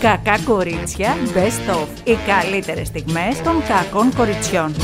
Κακά κορίτσια, best of. Οι καλύτερες στιγμές των κακών κοριτσιών.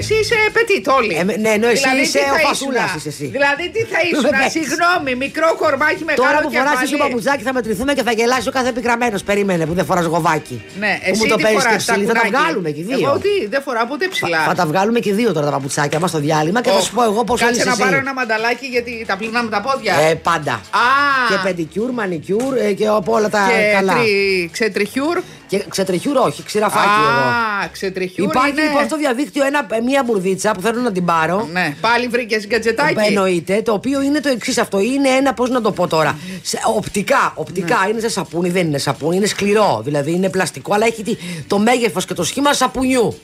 Εσύ είσαι petit όλοι. Ε, ναι, ενώ εσύ είσαι τι ο θα φασούλας ήσουνα; είσαι εσύ. Δηλαδή τι θα ήσουν, Εντάξει. συγγνώμη, μικρό κορμάκι μεγάλο Τώρα που κεφάλι. φοράς εσύ παπουτσάκι θα μετρηθούμε και θα γελάσει ο κάθε επικραμένο. Περίμενε που δεν φοράς γοβάκι. Ναι, Που εσύ μου το τι παίζεις και φοράς, τα ψηλή. Θα τα κουνάκι. βγάλουμε και οι δύο. Εγώ τι, δεν φοράω ποτέ ψηλά. Θα τα βγάλουμε και δύο τώρα τα παπουτσάκια μας στο διάλειμμα και θα Ω, σου πω εγώ πώ Κάτσε είσαι να εσύ. πάρω ένα μανταλάκι γιατί τα πλήνα με τα πόδια. Ε, πάντα. Α, Και πεντικιούρ, μανικιούρ ε, και από όλα τα και καλά. τρι, ξετριχιούρ. Και ξετριχιούρ όχι, ξηραφάκι εγώ. Α, ξετριχιούρ Υπάρχει είναι... λοιπόν στο διαδίκτυο ένα, μια μπουρδίτσα που θέλω να την πάρω. Ναι, πάλι βρήκες γκατζετάκι. Εννοείται, το οποίο είναι το εξής αυτό. Είναι ένα, πώς να το πω τώρα. Σε, οπτικά, οπτικά Ναι. είναι σε σαπούνι, δεν είναι σαπούνι, είναι σκληρό. Δηλαδή είναι πλαστικό, αλλά έχει τη- το μέγεθος και το σχήμα σαπουνιού.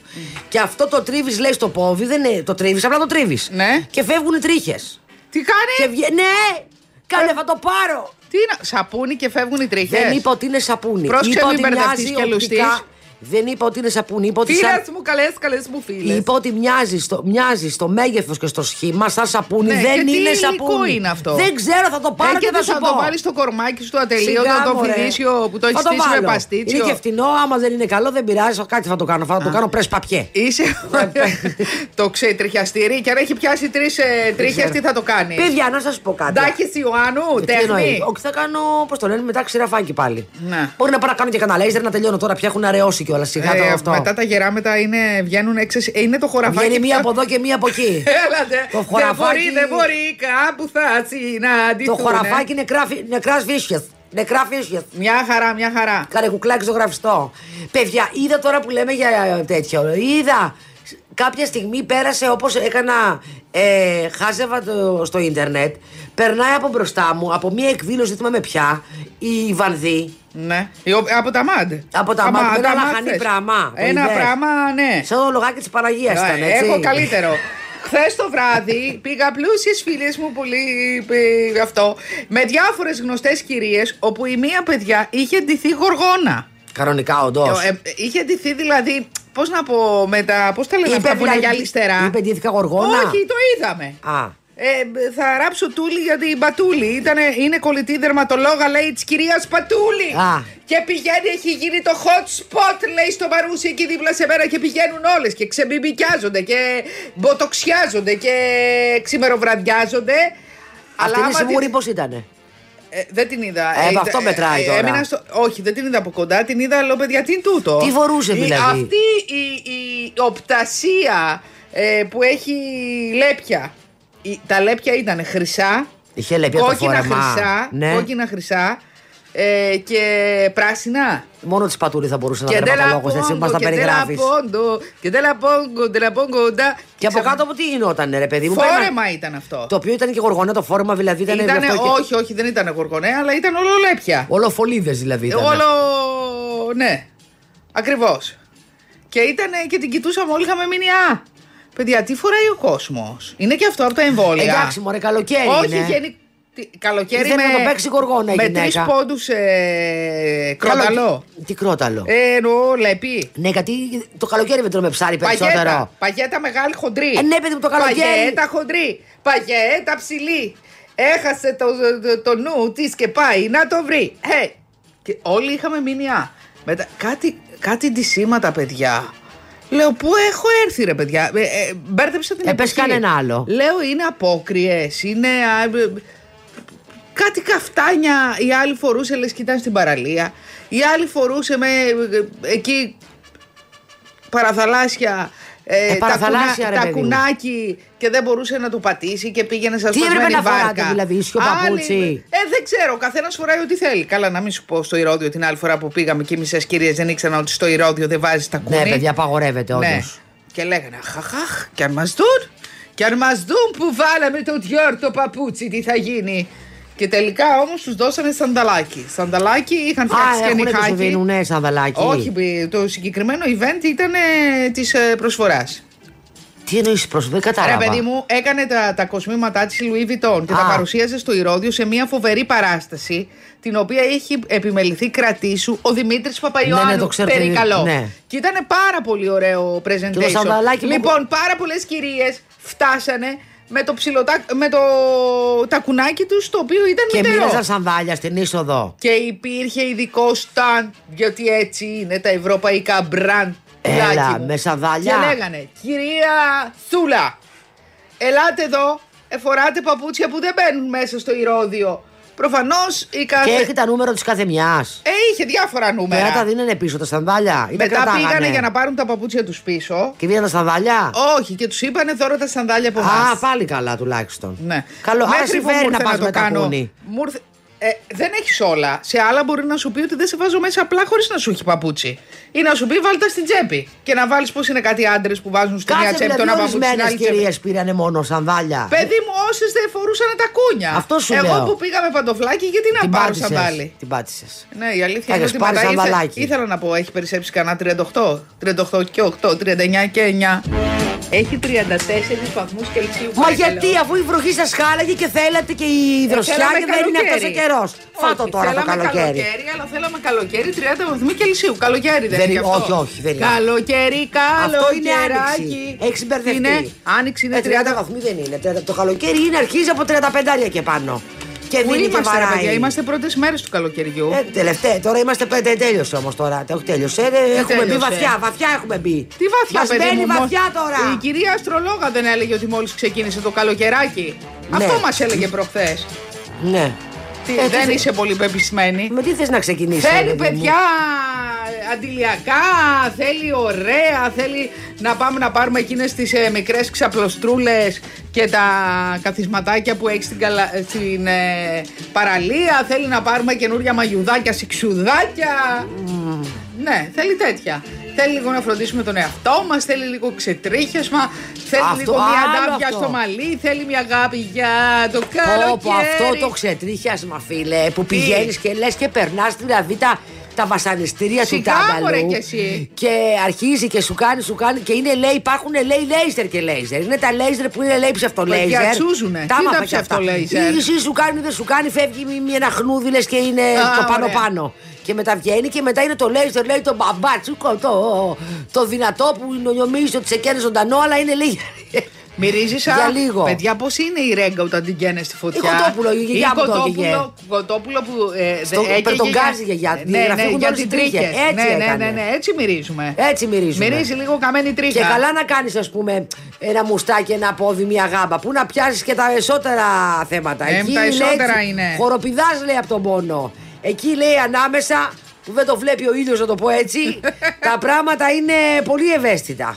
Και αυτό το τρίβεις, λέει στο πόδι, δεν είναι, το τρίβεις, απλά το τρίβεις. Ναι. Και φεύγουν οι τρίχες. Τι κάνει, Και βγε... Ναι! Κάνε, θα το πάρω! Τι είναι, σαπούνι και φεύγουν οι τρίχες. Δεν είπα ότι είναι σαπούνι. Πρόσεξε, είπα μην ότι μπερδευτείς μοιάζει και οπτικά. Λουστείς. Δεν είπα ότι είναι σαπούνι. Είπα ότι Φίλες σαν... μου, καλές, καλές μου φίλες. Είπα ότι μοιάζεις στο, μοιάζεις στο μέγεθος και στο σχήμα σαν σαπούνι. Ναι, δεν και τι είναι υλικό σαπούνι. είναι αυτό; Δεν ξέρω, θα το πάρω Ε, και και θα δεν σου θα πω. το βάλεις στο κορμάκι σου το ατελείο, Σιγά, το, το μωρέ. φιδίσιο που το έχεις Θα στήσει με βάλω. παστίτσιο. Είναι και φτηνό, άμα δεν είναι καλό δεν πειράζει. Κάτι θα το κάνω. Θα το κάνω πρες παπιέ. Είσαι το ξετριχιαστήρι και αν έχει πιάσει τρεις ε, τρίχες, ξέρω. τι θα το κάνεις; Παιδιά, να σας πω κάτι. Ντάκη Ιωάννου, Ε, τι εννοείς; τέχνη. Όχι, θα κάνω, πώς το λένε, μετά ξηραφάκι πάλι. Ναι. Μπορεί να πάω να κάνω και κανένα λέιζερ να τελειώνω τώρα πια έχουν αραιώσει κιόλας. Σιγά το Ε, αυτό. μετά τα γεράμετα είναι, βγαίνουν έξω. ε, Είναι το χωραφάκι. Βγαίνει μία πια- από εδώ και μία από εκεί. Έλατε. Το Δεν χωραφάκι- μπορεί, δεν μπορεί. Κάπου θα συναντηθούν. το χωραφάκι νεκρά φύσια. Νεκράς φύσια. Μια χαρά, μια χαρά. Κάνε κουκλάκι στο γραφιστό. Παιδιά, είδα τώρα που λέμε για τέτοιο. Είδα. Κάποια στιγμή πέρασε όπως έκανα ε, χάζευα το, στο ίντερνετ περνάει από μπροστά μου από μια εκδήλωση δεν θυμάμαι πια η Βανδύ Ναι. Ε, ο- Από τα μαντ. Από τα Αμα, μαντ, με ένα τα λαχανί θες. πράγμα. Το Ένα είδες; πράγμα, ναι. σαν το λογάκι της Παναγίας ήταν έτσι Έχω καλύτερο. Χθες το βράδυ πήγα πλούσιες φίλες μου, πολύ ε, αυτό, με διάφορες γνωστές κυρίες, όπου η μία παιδιά είχε ντυθεί γοργόνα. Κανονικά όντως Ε, ε, είχε ντυθεί δηλαδή, πώς να πω, με τα. Πώς τα λένε αυτά που είναι δηλαδή- γυαλιστερά; Είπε ντύθηκα γοργόνα; Όχι, το είδαμε. Α, Ε, θα ράψω τούλη για την Πατούλη. Ήτανε, είναι κολλητή δερματολόγα, λέει, της κυρίας Πατούλη. Α. Και πηγαίνει, έχει γίνει το hot spot, λέει, στο Μαρούσι εκεί δίπλα σε μέρα και πηγαίνουν όλες και ξεμπιμπικιάζονται και μποτοξιάζονται και ξημεροβραδιάζονται. αυτή είναι άμα σίγουρη την- πως ήτανε; Ε, δεν την είδα. Ε, ήταν- αυτό μετράει τώρα. έμεινα στο... Όχι, δεν την είδα από κοντά. Την είδα, λέω παιδιά, τι είναι τούτο; Τι φορούσε, Η- δηλαδή; Αυτή η, η οπτασία ε, που έχει λέπια. Η- τα λέπια ήταν χρυσά. Είχε λέπια το κόκκινα φόρεμα. χρυσά. Ναι. Κόκκινα χρυσά. Ε, και πράσινα. Μόνο τη πατούλη θα μπορούσε να Και είναι ντέλα τερματολόγος έτσι που μας τα πόγκο, και περιγράφεις ντέλα πόντο, και ντέλα πόγκο, ντέλα πόγκο, ντα. Και από Ξαφ- κάτω από τι γινόταν, ρε παιδί μου. Φόρεμα πέρνα- ήταν αυτό. Το οποίο ήταν και γοργονέ το φόρεμα, δηλαδή ήταν. Ήτανε, αυτό και- όχι, όχι, δεν ήταν γοργονέ, αλλά ήταν όλο λέπια. Όλο φωλίδε δηλαδή. Ήταν. Όλο. Ναι. Ακριβώς. Και ήταν και την κοιτούσαμε όλοι, είχαμε μείνει. Α, παιδιά, τι φοράει ο κόσμος; Είναι και αυτό από τα εμβόλια. Εντάξει, μωρέ, καλοκαίρι. Όχι, είναι. γενι... τι- Καλοκαίρι Ήθελε με. να το παίξει γοργόνα η Με γυναίκα. τρεις πόντους ε, κρόταλο. Καλο- Τι κρόταλο. Ε, εννοώ λεπί. Ναι, γιατί το καλοκαίρι δεν τρώμε ψάρι περισσότερο. Παγέτα. Παγέτα μεγάλη χοντρή. Ε, ναι, παιδί μου, το καλοκαίρι. Παγέτα χοντρή. Παγέτα ψηλή. Έχασε το, το, το νου της και πάει να το βρει. Hey. Και όλοι είχαμε μείνει α. Μετά, κάτι, κάτι ντυσίματα, παιδιά. Λέω, πού έχω έρθει, ρε παιδιά; Ε, ε, μπέρδεψα την Ε, πες εποχή. κανένα άλλο. Λέω, είναι απόκριες, είναι. α, ε, κάτι καφτάνια. Η άλλη φορούσε, λες, και ήταν στην παραλία. Η άλλη φορούσε με ε, εκεί παραθαλάσσια. Ε, Ε, παραθαλάσσια, τα, ρε τα παιδί μου. κουνάκι και δεν μπορούσε να το πατήσει και πήγαινε σαν Τι σπασμένη έπρεπε να βάρκα. φοράτε, δηλαδή, ίσιο Άλλοι- παπούτσι; Ε, δεν ξέρω, ο καθένας φοράει ό,τι θέλει. Καλά, να μην σου πω στο Ηρόδιο την άλλη φορά που πήγαμε και οι μισές κυρίες δεν ήξεραν ότι στο Ηρόδιο δεν βάζει τα κούνη. Ναι, παιδιά, απαγορεύεται όντως. Ναι. Και λέγανε Αχ, και αν μας δουν, και αν μας δουν που βάλαμε το Διόρ παπούτσι, τι θα γίνει. Και τελικά όμως τους δώσανε σανταλάκι. Σανταλάκι είχαν Α, φτιάξει και έχουν και σου νυχάκι. δίνουν ναι, σανδαλάκι. Όχι, το συγκεκριμένο event ήταν της προσφοράς. Τι εννοείς πρόσωπο, δεν Ρε κατάλαβα. παιδί μου, έκανε τα, τα κοσμήματά της η Louis Vuitton και Α. τα παρουσίαζε στο Ηρόδιο σε μια φοβερή παράσταση την οποία έχει επιμεληθεί κρατήσου ο Δημήτρης Παπαϊωάννου. Ναι, ναι, το ξέρω, Περικαλό. ναι. Και ήταν πάρα πολύ ωραίο Και το presentation. σανδαλάκι που- λοιπόν, πάρα πολλές κυρίες φτάσανε με το, ψιλοτά, με το τακουνάκι τους, το οποίο ήταν Και μητερό. μοίραζαν σανδάλια στην είσοδο. Και υπήρχε ειδικό stand, γιατί έτσι είναι τα ευρωπαϊκά μπραντ. Έλα, πουλάκι μου. με σανδάλια. Και λέγανε, κυρία Θούλα, ελάτε εδώ, εφοράτε παπούτσια που δεν μπαίνουν μέσα στο ηρώδιο. Προφανώς η κάθε. Και έχει τα νούμερα της κάθε μιας. Ε, είχε διάφορα νούμερα. Μετά τα δίνανε πίσω τα σανδάλια. Ή τα Μετά κρατάγανε; πήγανε για να πάρουν τα παπούτσια τους πίσω. Και βγαίναν τα σανδάλια. Όχι, και τους είπανε τώρα τα σανδάλια από Α, εμάς. πάλι καλά τουλάχιστον. Ναι. Καλό, άρα Μέχρι που μου συμφέρει να ήρθε πας το με τα κάνω. κούνη. Μου ήρθε- Ε, δεν έχεις όλα. Σε άλλα μπορεί να σου πει ότι δεν σε βάζω μέσα απλά χωρίς να σου έχει παπούτσι. Ή να σου πει βάλτε τα στην τσέπη. Και να βάλεις πώς είναι κάτι άντρες που βάζουν στη μία Κάτσε τσέπη το δηλαδή ένα παπούτσι στην ορισμένες άλλη τσέπη. κυρίες πήρανε μόνο σανδάλια. Παιδί μου, όσες δεν φορούσαν τα κούνια. Αυτό σου Εγώ λέω. που πήγα με παντοφλάκι, γιατί να Την πάρω πάτησες. σανδάλι; Την πάτησες. Ναι, η αλήθεια είναι Έχεις ότι πάρει μετά ήθε- σανδαλάκι. ήθελα να πω, έχει περισσέψει κανένα 38. 38 και 8, 39 και 9. Έχει 34 βαθμούς Κελσίου. Μα παρακαλώ. γιατί αφού η βροχή σας χάλαγε και θέλατε και η δροσιά Ε, θέλαμε και δεν είναι αυτός ο καλοκαίρι. καιρό. Φάτο Όχι, τώρα το θέλαμε καλοκαίρι. αλλά θέλαμε καλοκαίρι 30 βαθμοί Κελσίου. Καλοκαίρι δεν, Δεν είναι είναι- αυτό. όχι, όχι, δεν είναι. Καλοκαίρι, Αυτό είναι καλοκαιράκι. άνοιξη. Έχεις μπερδευτεί. Είναι, άνοιξη είναι Ε, 30 30 βαθμοί δεν είναι. Τριάντα- Το καλοκαίρι είναι αρχίζει από 35 και πάνω. Και Πού δίνει και είμαστε, ρε βαράει. παιδιά, είμαστε πρώτες μέρες του καλοκαιριού. Ε, τελευταία, τώρα είμαστε πέντε, τέλειωσε όμως τώρα. Το τέλειωσε. Ε, έχουμε μπει τέλειωσε. βαθιά, βαθιά έχουμε μπει. Τι βαθιά, Μας παιδί μπαίνει μου. μο- βαθιά τώρα. Η κυρία Αστρολόγα δεν έλεγε ότι μόλις ξεκίνησε το καλοκαιράκι. Ναι. Αυτό μας έλεγε προχθές. Ναι. Ε, δεν τι- είσαι πολύ πεπισμένη. Με τι θες να ξεκινήσεις. Θέλει παιδιά αντιλιακά, θέλει ωραία, θέλει να πάμε να πάρουμε εκείνες τις ε, μικρές ξαπλωστρούλες και τα καθισματάκια που έχει στην, καλα- ε, στην ε, παραλία, θέλει να πάρουμε καινούρια μαγιουδάκια, σιξουδάκια. Ναι, θέλει τέτοια. Θέλει λίγο να φροντίσουμε τον εαυτό μας, θέλει λίγο ξετρίχιασμα, θέλει Αυτό, λίγο μια άλλο αντάβια αυτό. στο μαλλί, θέλει μια αγάπη για το καλοκαίρι. Πω, πω, αυτό το ξετρίχιασμα, φίλε, που πηγαίνεις και λες και περνάς δηλαδή τα, τα βασανιστήρια του Σιγά, τάγκαλου. μωρέ, κι εσύ. Και αρχίζει και σου κάνει, σου κάνει. Και είναι λέει, υπάρχουν λέει λέιζερ και λέιζερ. Είναι τα λέιζερ που είναι λέει ψευτολέιζερ. Παιδιά, τσούζουνε. Τι Τα είναι άμαθα τα κι αυτά. ψευτολέιζερ; Ή Εσύ σου κάνει, δεν σου κάνει, φεύγει με με ένα χνούδι λες και είναι Α, το ωραία. πάνω-πάνω. Και μετά βγαίνει και μετά είναι το λέιζερ, λέει το μπαμπάτσουκο, το, το δυνατό που νομίζεις ότι σε καίνε ζωντανό, αλλά είναι λέει. Μυρίζεις Για σαν. λίγο. Παιδιά, πώς είναι η ρέγγα όταν την καίνε στη φωτιά; Η κοτόπουλο, η γιαγιά μου το κοτόπουλο, έκαιγε. κοτόπουλο που. Ε, Στο δε- έκαιγε περτογκάζι για- γιαγιά, Ναι, ναι, φύγουν για όλες την οι τρίχες. τρίχες. Έτσι ναι, ναι, έκανε. ναι, ναι, έτσι μυρίζουμε. Έτσι μυρίζουμε. Μυρίζει λίγο καμένη τρίχα. Και καλά να κάνεις, ας πούμε, ένα μουστάκι, ένα πόδι, μια γάμπα. Πού να πιάσεις και τα εσώτερα θέματα. Ε, τα εσώτερα είναι. Χοροπηδάς λέει από τον πόνο. Εκεί λέει ανάμεσα, που δεν το βλέπει ο ήλιο, να το πω έτσι, τα πράγματα είναι πολύ ευαίσθητα.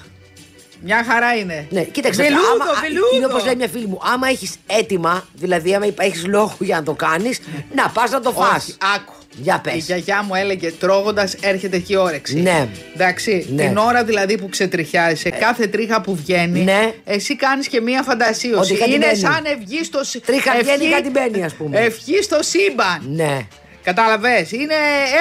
Μια χαρά είναι. Ναι, κοίταξε. Βελούδο, άμα- α, βελούδο. Είναι όπως λέει μια φίλη μου. Άμα έχεις έτοιμα, δηλαδή άμα έχεις λόγο για να το κάνεις, να πας να το φας Όχι, άκου. Για πες. Η γιαγιά μου έλεγε τρώγοντας έρχεται και η όρεξη. Ναι. Εντάξει. Ναι. Την ώρα δηλαδή που ξετριχιάζει, κάθε τρίχα που βγαίνει, Ναι. εσύ κάνεις και μία φαντασίωση. Ότι κάτι Είναι μπαίνει. σαν ευχή στο σύμπαν. Τρίχα βγαίνει, κάτι μπαίνει, ας πούμε. Ευχή στο σύμπαν. Ναι. Κατάλαβες; Είναι.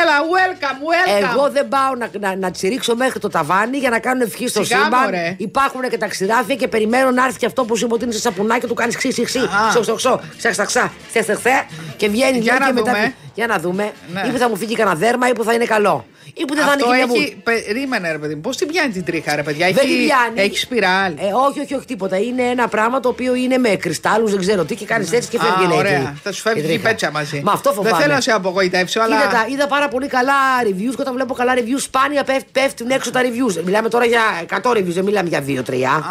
Έλα, welcome, welcome. Εγώ δεν πάω να, να, να τσιρίξω μέχρι το ταβάνι για να κάνω ευχή στο Σιγά, σύμπαν. μωρέ. Υπάρχουν και τα ξηράφια και περιμένω να έρθει και αυτό που σου είπα ότι είναι σε σαπουνάκι, του κάνεις ξύ, ξύ, ξύ, Α. ξω, ξω, ξω, ξα, ξα, ξα, ξε, ξε, ξε, και βγαίνει Για λέει, να και μετά. δούμε. Για να δούμε. Ναι. Ή που θα μου φύγει κανένα δέρμα ή που θα είναι καλό. Ή που δεν θα είναι Αυτό και μια έχει. Περίμενε, ρε παιδί μου. Πώς την πιάνει την τρίχα, ρε παιδιά; Δεν τη Έχει, πιάνει. έχει σπιράλ. Ε, όχι, όχι, όχι, τίποτα. Είναι ένα πράγμα το οποίο είναι με κρυστάλλους, δεν ξέρω τι και κάνεις έτσι και φεύγει Α, λέει, ωραία. η- Θα σου φεύγει η η τρίχα. πέτσα μαζί. Μα αυτό φοβάμαι. Δεν θέλω να σε απογοητεύσω, αλλά. Είδα, τα- είδα πάρα πολύ καλά reviews και όταν βλέπω καλά reviews σπάνια πέφ- πέφτουν έξω τα reviews. Μιλάμε τώρα για 100 reviews, δεν μιλάμε για 2-3.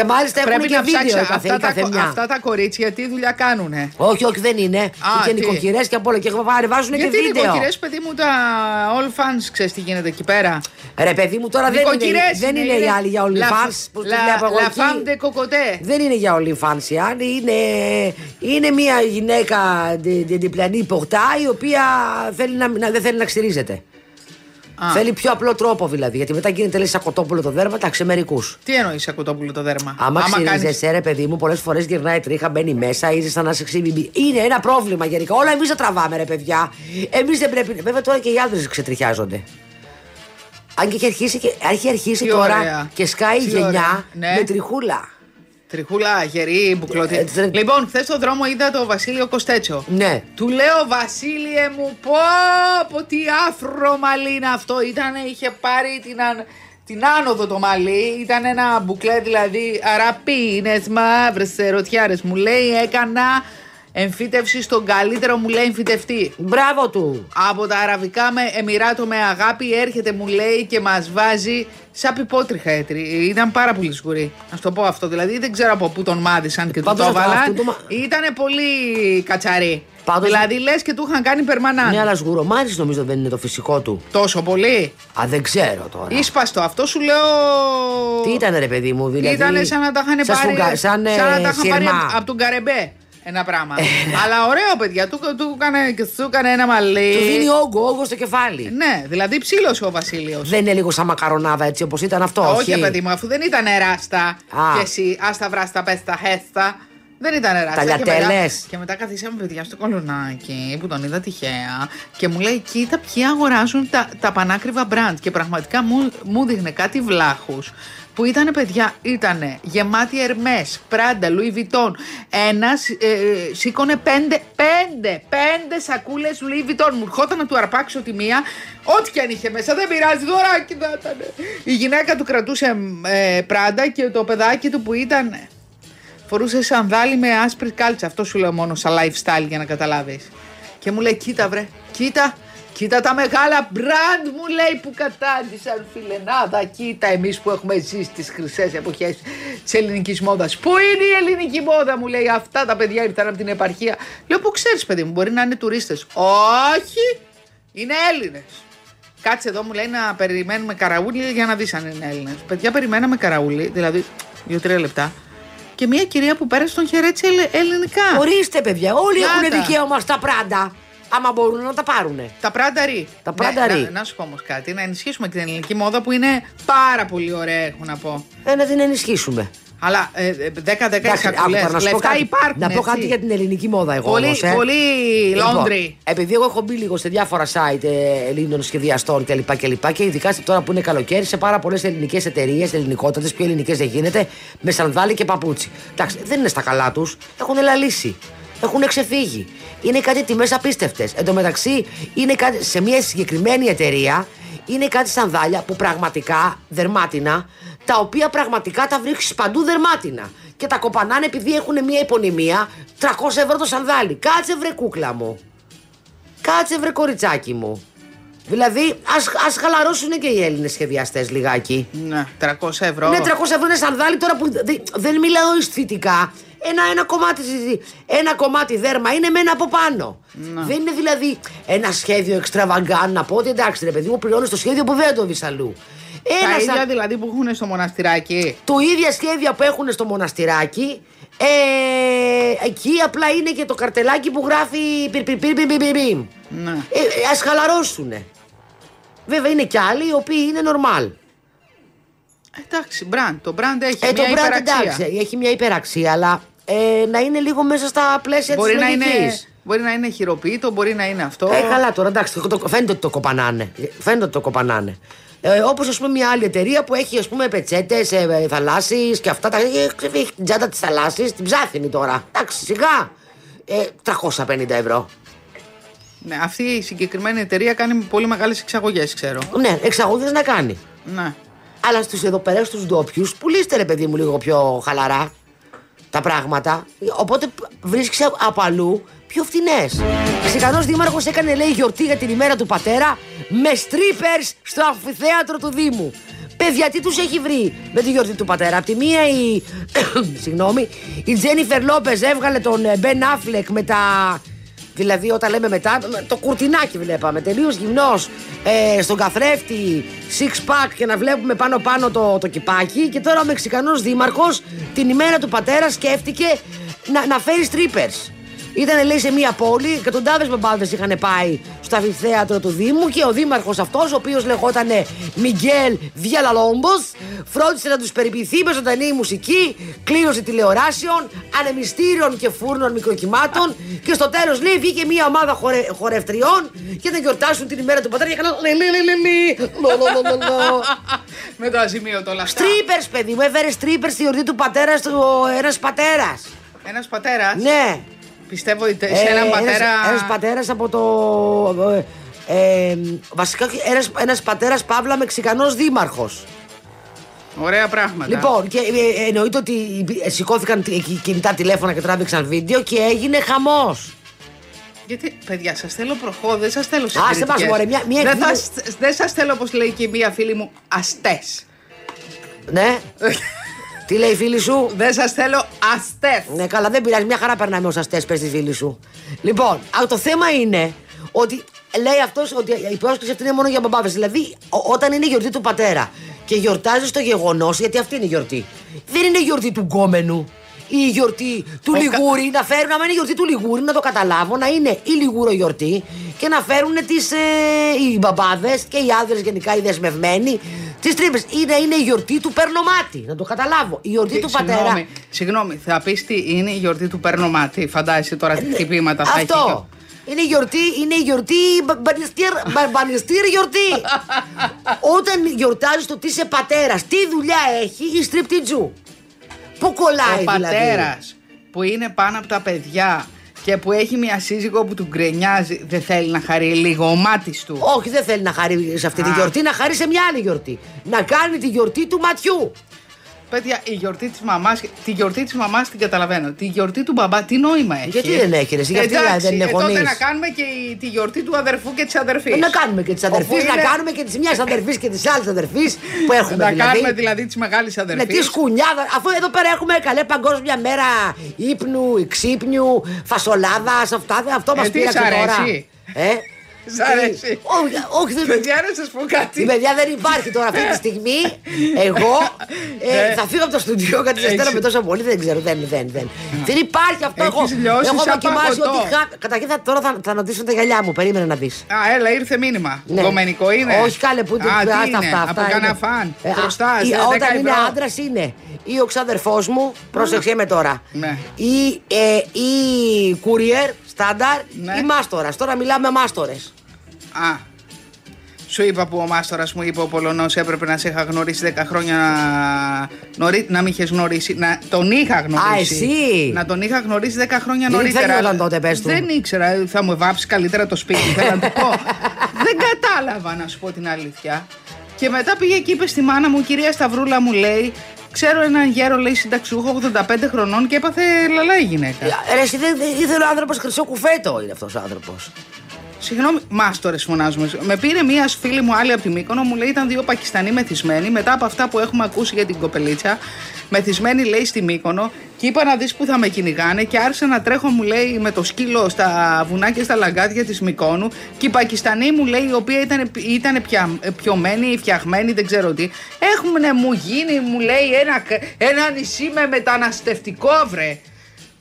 Α, Και μάλιστα έχουν πρέπει και να βίντεο ψάξει η καθε, αυτά, η καθε τα, μια. αυτά τα κορίτσια τι δουλειά κάνουνε. Όχι, όχι, δεν είναι. και τι; νοικοκυρές και απ' όλα. Και βάζουν και Γιατί οι βίντεο. νοικοκυρές, παιδί μου, τα all fans, ξέρεις τι γίνεται εκεί πέρα; Ρε παιδί μου, τώρα δεν είναι, Νοικοκυρές δεν είναι, οι άλλοι για OnlyFans. που τη βλέπω εγώ La εκεί. femme de cocoté. Δεν είναι για OnlyFans οι άλλοι. Είναι, είναι μια γυναίκα ντι- ντι- διπλανή πορτά η οποία θέλει να, να- δεν θέλει να ξυρίζεται. Α. Θέλει πιο απλό τρόπο δηλαδή. Γιατί μετά γίνεται λέει σαν κοτόπουλο το δέρμα, τα ξεμερικού. Τι εννοείς σε κοτόπουλο το δέρμα; Άμα, κάνεις- ξυρίζεσαι, ρε παιδί μου, πολλές φορές γυρνάει τρίχα, μπαίνει μέσα, είσαι σαν να σε ξύμπει. Είναι ένα πρόβλημα γενικά. Όλα εμείς τα τραβάμε, ρε παιδιά. Εμείς δεν πρέπει. Βέβαια τώρα και οι άντρες ξετριχιάζονται. Αν και έχει αρχίσει, και, έχει αρχίσει Τι τώρα ωραία. και σκάει η Τι γενιά ωραία. Ναι. με τριχούλα. Τριχούλα, γερή, μπουκλωτή. Ε, τε- λοιπόν, χθες στο δρόμο είδα το Βασίλειο Κοστέτσο. Ναι. Του λέω Βασίλειε μου, πω, πω τι άφρο μαλλί είναι αυτό. Ήτανε, είχε πάρει την, αν- την άνοδο το μαλλί. Ήταν ένα μπουκλέ δηλαδή αραπίνε, μαύρες ερωτιάρες. Μου λέει έκανα εμφύτευση στον καλύτερο μου λέει εμφυτευτή. Μπράβο του. Από τα αραβικά με εμμυράτο με αγάπη έρχεται μου λέει και μας βάζει σαν πιπότριχα έτρι. Ήταν πάρα πολύ σκουρή. Να σου το πω αυτό. Δηλαδή δεν ξέρω από πού τον μάδισαν και του Πάντως το αυτό- έβαλαν. αυτό το μα- Ήτανε πολύ κατσαρί. Πάντως- Δηλαδή λες και του είχαν κάνει περμανάν. Ναι, αλλά σγουρομάρι νομίζω δεν είναι το φυσικό του. Τόσο πολύ; Α, δεν ξέρω τώρα. Ήσπαστο. Αυτό σου λέω. Τι ήταν ρε παιδί μου, δηλαδή. Ήτανε σαν να τα είχαν σαν πάρει. σουκα- σαν, ε, σαν να τα είχαν πάρει σιρμά. από τον Καρεμπέ. Ένα πράγμα. Ε, Αλλά ωραίο, παιδιά. Του, του, έκανε, και του έκανε ένα μαλλί. Του δίνει όγκο, όγκο στο κεφάλι. Ναι, δηλαδή ψήλωσε ο Βασίλειος. Δεν είναι λίγο σαν μακαρονάδα έτσι όπως ήταν αυτό. Όχι, παιδί μου, αφού δεν ήταν ράστα. Α. Και εσύ, άστα βράστα, πες τα χέστα. Δεν ήταν ράστα. Τα και μετά, λιατέλες. και μετά καθίσαμε παιδιά στο κολονάκι που τον είδα τυχαία και μου λέει: Κοίτα, ποιοι αγοράζουν τα, τα πανάκριβα μπραντ. Και πραγματικά μου, μου δείχνε κάτι βλάχους που ήταν παιδιά, ήταν γεμάτοι Ερμέ, Πράντα, Λουί Βιτόν. Ένας ε, σήκωνε πέντε, πέντε, πέντε σακούλες Λουί Βιτόν. Μου ερχόταν να του αρπάξω τη μία, ό,τι και αν είχε μέσα, δεν πειράζει, δωράκι θα ήταν. Η γυναίκα του κρατούσε ε, Πράντα και το παιδάκι του που ήταν. Φορούσε σανδάλι με άσπρη κάλτσα. Αυτό σου λέω μόνο σαν lifestyle για να καταλάβεις. Και μου λέει: Κοίτα, βρε, κοίτα, κοίτα τα μεγάλα brand μου λέει που κατάντησαν φιλενάδα. Κοίτα, εμείς που έχουμε ζήσει τις χρυσές εποχές της ελληνικής μόδας. Πού είναι η ελληνική μόδα, μου λέει. Αυτά τα παιδιά ήρθαν από την επαρχία. Λέω: Πού ξέρεις, παιδί μου, μπορεί να είναι τουρίστες. Όχι, είναι Έλληνες. Κάτσε εδώ, μου λέει να περιμένουμε καραούλι για να δεις αν είναι Έλληνες. Παιδιά, περιμέναμε καραούλι, δηλαδή δύο-τρία λεπτά. Και μια κυρία που πέρασε τον χαιρέτησε ελλε- ελληνικά. Ορίστε, παιδιά, όλοι Να έχουν τα. δικαίωμα στα πράντα. Άμα μπορούν να τα πάρουν. Τα πράντα-ρι. Τα πράντα-ρι. να, να σου πω όμως κάτι, να ενισχύσουμε και την ελληνική μόδα που είναι πάρα πολύ ωραία, έχω να πω. Ε, να την ενισχύσουμε. Αλλά ε, 10-10 Εντάξει, άκου σακουλές, τώρα να σου πω λεφτά κάτι. υπάρχουν. Να πω έτσι. κάτι για την ελληνική μόδα, εγώ. Πολύ, όμως, ε. πολύ Λοιπόν, laundry. επειδή εγώ έχω μπει λίγο σε διάφορα site ε, Ελλήνων σχεδιαστών κλπ. Και, και, και ειδικά τώρα που είναι καλοκαίρι σε πάρα πολλές ελληνικές εταιρείες, ελληνικότατε, πιο ελληνικές δεν γίνεται, με σανδάλι και παπούτσι. Εντάξει, δεν είναι στα καλά τους, έχουν λαλήσει. Έχουν ξεφύγει. Είναι κάτι τιμές απίστευτες. Εν τω μεταξύ, είναι κάτι, σε μια συγκεκριμένη εταιρεία είναι κάτι σανδάλια που πραγματικά δερμάτινα, τα οποία πραγματικά τα βρίσκεις παντού δερμάτινα. Και τα κοπανάνε επειδή έχουν μια υπονημία 300 ευρώ το σανδάλι. Κάτσε βρε κούκλα μου. Κάτσε βρε κοριτσάκι μου. Δηλαδή, ας, ας χαλαρώσουν και οι Έλληνες σχεδιαστές λιγάκι. Ναι, 300 ευρώ. Ναι, 300 ευρώ είναι σανδάλι τώρα που δε- δεν μιλάω αισθητικά. Ένα, ένα, κομμάτι, ένα κομμάτι δέρμα είναι μένα από πάνω. Δεν είναι δηλαδή ένα σχέδιο εξτραβαγκάν να πω ότι εντάξει ρε παιδί μου πληρώνεις το σχέδιο που δεν το δεις αλλού. Τα Ένας ίδια σαν- δηλαδή που έχουν στο μοναστηράκι. το ίδια σχέδια που έχουν στο μοναστηράκι. Ε, εκεί απλά είναι και το καρτελάκι που γράφει πυρ, πυρ, πυρ, πυρ, πυρ, πυρ, πυρ. Ναι. Ε, ε, ας χαλαρώσουνε. Βέβαια είναι κι άλλοι οι οποίοι είναι normal. Εντάξει, brand. Το brand έχει Ε, το μια brand υπεραξία. εντάξει, έχει μια υπεραξία, αλλά ε, να είναι λίγο μέσα στα πλαίσια Μπορεί της να, είναι, λογικής. μπορεί να είναι χειροποίητο, μπορεί να είναι αυτό. Ε, καλά τώρα, εντάξει, το, το- φαίνεται ότι το κοπανάνε. Φαίνεται ότι το κοπανάνε. Ε, Όπως ας πούμε μια άλλη εταιρεία που έχει ας πούμε πετσέτες, ε, θαλάσσιες και αυτά. Τα, ε, έχει την τσάντα της θαλάσση, την ψάχνει τώρα. Εντάξει, σιγά. Ε, 350 ευρώ. Ναι, αυτή η συγκεκριμένη εταιρεία κάνει πολύ μεγάλες εξαγωγές, ξέρω. Ναι, εξαγωγές να κάνει. Ναι. Αλλά στους εδώ πέρα στους ντόπιους, πουλήστε ρε παιδί μου λίγο πιο χαλαρά τα πράγματα. Οπότε βρίσκει από αλλού πιο φθηνές. Ξικανό δήμαρχος έκανε λέει γιορτή για την ημέρα του πατέρα με strippers στο αμφιθέατρο του Δήμου. Παιδιά, τι τους έχει βρει με τη γιορτή του πατέρα. Απ' τη μία η. Συγγνώμη, η Τζένιφερ Λόπε έβγαλε τον Μπεν Αφλεκ με τα. Δηλαδή, όταν λέμε μετά, το κουρτινάκι βλέπαμε. Τελείως γυμνός ε, στον καθρέφτη, six pack και να βλέπουμε πάνω-πάνω το, το κυπάκι. Και τώρα ο Μεξικανός δήμαρχος την ημέρα του πατέρα σκέφτηκε να, να φέρει strippers. Ήταν λέει σε μια πόλη, εκατοντάδες μπαμπάδες είχαν πάει στο αμφιθέατρο του Δήμου και ο δήμαρχος αυτός, ο οποίος λεγόταν Μιγγέλ Διαλαλόμπο, φρόντισε να τους περιποιηθεί με ζωντανή μουσική, κλήρωση τηλεοράσεων, ανεμιστήριων και φούρνων μικροκυμάτων και στο τέλος λέει βγήκε μια ομάδα χορε, χορευτριών και να γιορτάσουν την ημέρα του πατέρα και έκαναν λε, λε, λε, λε, λε, λο, λο, λο, λο, λο. Με το αζημίωτο όλα αυτά. Strippers, παιδί μου, έφερε strippers στη γιορτή του πατέρας του ένας πατέρας. Ένας πατέρας; Ναι. Πιστεύω ότι σε έναν πατέρα. Ένας πατέρας από το. Ε, ε, βασικά, ένας, ένας πατέρας Παύλα Μεξικανός δήμαρχος Ωραία πράγματα. Λοιπόν, και ε, εννοείται ότι ε, σηκώθηκαν τι- εκεί κινητά τηλέφωνα και τράβηξαν βίντεο και έγινε χαμός. Γιατί, παιδιά, σας θέλω προχώ, δεν σας θέλω σε Άσε μας, μωρέ, μια- μια Δεν, φίλη θα, μου- δεν σας θέλω, όπως λέει και μία φίλη μου, αστές. Ναι. Τι λέει η φίλη σου; δεν σας θέλω αστές. Ναι, καλά, δεν πειράζει. Μια χαρά περνάμε ως αστές, πες τη φίλη σου. Λοιπόν, α, το θέμα είναι ότι λέει αυτός ότι η πρόσκληση αυτή είναι μόνο για μπαμπάδες. Δηλαδή, ο- όταν είναι η γιορτή του πατέρα και γιορτάζει το γεγονός, γιατί αυτή είναι η γιορτή. Δεν είναι η γιορτή του γκόμενου ή η γιορτή του Ο κα- λιγούρι. Να φέρουν, άμα είναι η γιορτή του λιγούρι, να το καταλάβω, να είναι η λιγούρο γιορτή και να φέρουν τις, ε, οι μπαμπάδες και οι άντρε γενικά οι δεσμευμένοι. Τις τρύπες. Είναι, είναι η γιορτή του Περνομάτι. Να το καταλάβω. Η γιορτή του πατέρα. Συγγνώμη, συγγνώμη, θα πεις τι είναι η γιορτή του παίρνω μάτι. Φαντάζεσαι τώρα τι χτυπήματα θα έχει. Ε, Αυτό. Είναι η γιορτή, είναι η γιορτή, μπα- μπανιστήρ- μπα- μπανιστήρ γιορτή. Όταν γιορτάζεις το τι είσαι πατέρας, τι δουλειά έχει η στριπτιτζού. Πού κολλάει Ο δηλαδή; πατέρας που είναι πάνω από τα παιδιά και που έχει μια σύζυγο που του γκρενιάζει, δεν θέλει να χαρεί λίγο ο μάτι του. Όχι, δεν θέλει να χαρεί σε αυτή τη Α. γιορτή, να χαρεί σε μια άλλη γιορτή. Να κάνει τη γιορτή του ματιού. Παιδιά, η γιορτή της μαμάς, τη γιορτή της μαμάς την καταλαβαίνω. Τη γιορτή του μπαμπά, τι νόημα έχει; Γιατί δεν έχει, ρε, εσύ, γιατί Εντάξει, δεν είναι ε, τότε γονείς. να κάνουμε και η- τη γιορτή του αδερφού και της αδερφής. Να κάνουμε και της αδερφής, να κάνουμε και της μιας αδερφής και της άλλης αδερφής που έχουμε Να δηλαδή. κάνουμε δηλαδή της μεγάλης Ναι, αδερφή. τι σκουνιάδα. Αφού εδώ πέρα έχουμε καλέ παγκόσμια μέρα ύπνου, ξύπνιου, φασολάδας, αυτά, αυτό μας Ε, τι πήραξε σ' τώρα. αρέσει; Ε; Σ' αρέσει; Όχι, όχι, δεν. Παιδιά, να σας πω κάτι. Η παιδιά δεν υπάρχει τώρα αυτή τη στιγμή. Εγώ ε, Ναι. θα φύγω από το στούντιο γιατί σα Έχεις- θέλω με τόσο πολύ. Δεν ξέρω, δεν, δεν, δεν. Δεν υπάρχει αυτό. Έχεις Εγώ λιώσει έχω σαν δοκιμάσει παγωτό. ό,τι είχα. Καταρχήν θα, τώρα θα, θα αναδύσουν τα γυαλιά μου. Περίμενε να δεις. Α, έλα, ήρθε μήνυμα. Ναι. Γκομενικό είναι. Όχι καλέ που Α, τι άστα είναι, αυτά. από αυτά κανένα είναι. φαν. Ε, α, Χρωστάς, ή- ε, Όταν 10 είναι ευρώ. άντρας είναι ή ο ξαδερφός μου, πρόσεξε με τώρα. Ναι. Ή, ε, ή courier, στάνταρ, Ναι. ή μάστορας. Τώρα μιλάμε μάστορες. Α, σου είπα που ο Μάστορας μου είπε ο Πολωνός έπρεπε να σε είχα γνωρίσει 10 χρόνια νωρί... να μην είχες γνωρίσει. Να τον είχα γνωρίσει. εσύ. Να τον είχα γνωρίσει 10 χρόνια Τι νωρίτερα. θα γινόταν τότε, πες του. Δεν ήξερα. Θα μου βάψει καλύτερα το σπίτι. Θέλω να του πω. Δεν κατάλαβα να σου πω την αλήθεια. Και μετά πήγε και είπε στη μάνα μου, η κυρία Σταυρούλα μου λέει. Ξέρω έναν γέρο, λέει συνταξιούχο 85 χρονών και έπαθε λαλά η γυναίκα. Ρε, εσύ δεν δεν ήθελε ο άνθρωπος χρυσό κουφέτο είναι αυτός ο άνθρωπος. Συγγνώμη, μάστορε φωνάζουμε. Με πήρε μία φίλη μου άλλη από τη Μύκονο, μου λέει ήταν δύο Πακιστανοί μεθυσμένοι. Μετά από αυτά που έχουμε ακούσει για την κοπελίτσα, μεθυσμένοι λέει στη Μύκονο, και είπα να δεις που θα με κυνηγάνε. Και άρχισα να τρέχω, μου λέει, με το σκύλο στα βουνά και στα λαγκάδια της Μυκόνου. Και οι Πακιστανοί μου λέει, οι οποίοι ήταν, ήταν πια, πιωμένοι, φτιαγμένοι, δεν ξέρω τι. Έχουν μου γίνει, μου λέει, ένα, ένα νησί με μεταναστευτικό βρε.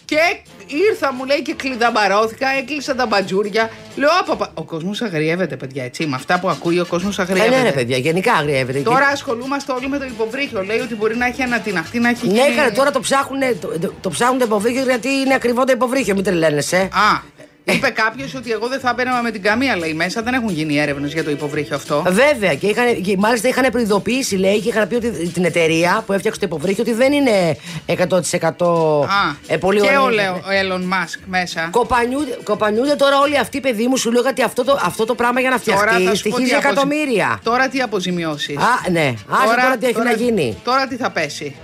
Και ήρθα, μου λέει, και κλειδαμπαρώθηκα, έκλεισα τα μπατζούρια. Λέω, «Απαπα». Ο κόσμος αγριεύεται, παιδιά, έτσι. Με αυτά που ακούει, ο κόσμος Ε, αγριεύεται. ναι, ρε, παιδιά, γενικά αγριεύεται. Τώρα ασχολούμαστε όλοι με το υποβρύχιο. Λέει ότι μπορεί να έχει ανατιναχτεί, να έχει. Ναι, γίνει- έκανε, τώρα το ψάχνουν, το, το, το ψάχνουν το υποβρύχιο γιατί είναι ακριβό το υποβρύχιο, μην τρελαίνεσαι. Α, είπε κάποιος ότι εγώ δεν θα μπαίνα με την καμία, λέει μέσα. Δεν έχουν γίνει έρευνες για το υποβρύχιο αυτό. Βέβαια, και, είχαν, και μάλιστα είχαν προειδοποιήσει, λέει, και είχαν πει ότι την εταιρεία που έφτιαξε το υποβρύχιο ότι δεν είναι 100% Α, ε, πολύ και ωραία. ο, Λέο, ο Elon Musk μέσα. Κοπανιούνται, κοπανιούνται τώρα όλοι αυτοί, παιδί μου, σου λέω ότι αυτό το, αυτό το πράγμα για να φτιαχτεί θα σου πω τι στοιχίζει αποζη- εκατομμύρια. Τώρα τι αποζημιώσεις. Α, ναι. Άσε τώρα, τι έχει να γίνει. Τώρα τι θα πέσει.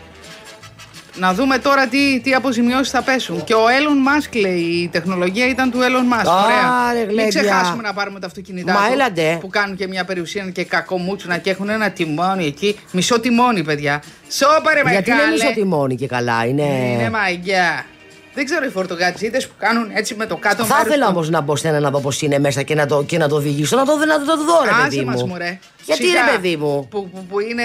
Να δούμε τώρα τι, τι αποζημιώσεις θα πέσουν. Και ο Elon Musk λέει: Η τεχνολογία ήταν του Elon Musk. Α, Ωραία. ρε, Μην γλέντια. ξεχάσουμε να πάρουμε τα αυτοκίνητά Μα του, έλαντε. Που κάνουν και μια περιουσία και κακό μούτσουνα και έχουν ένα τιμόνι εκεί. Μισό τιμόνι, παιδιά. Σόπαρε μεγάλε. Γιατί είναι μισό τιμόνι και καλά. Είναι... Είναι μαγιά. Δεν ξέρω οι φορτογατζίδε που κάνουν έτσι με το κάτω Θα μέρος ήθελα του- όμως να μπω σε ένα να δω πώ είναι μέσα και να το, και να το οδηγήσω. Να το, να το, το δω, ρε Άσε παιδί μας, μου. μωρέ. Γιατί Σιγά. ρε παιδί μου; Που, που, που είναι.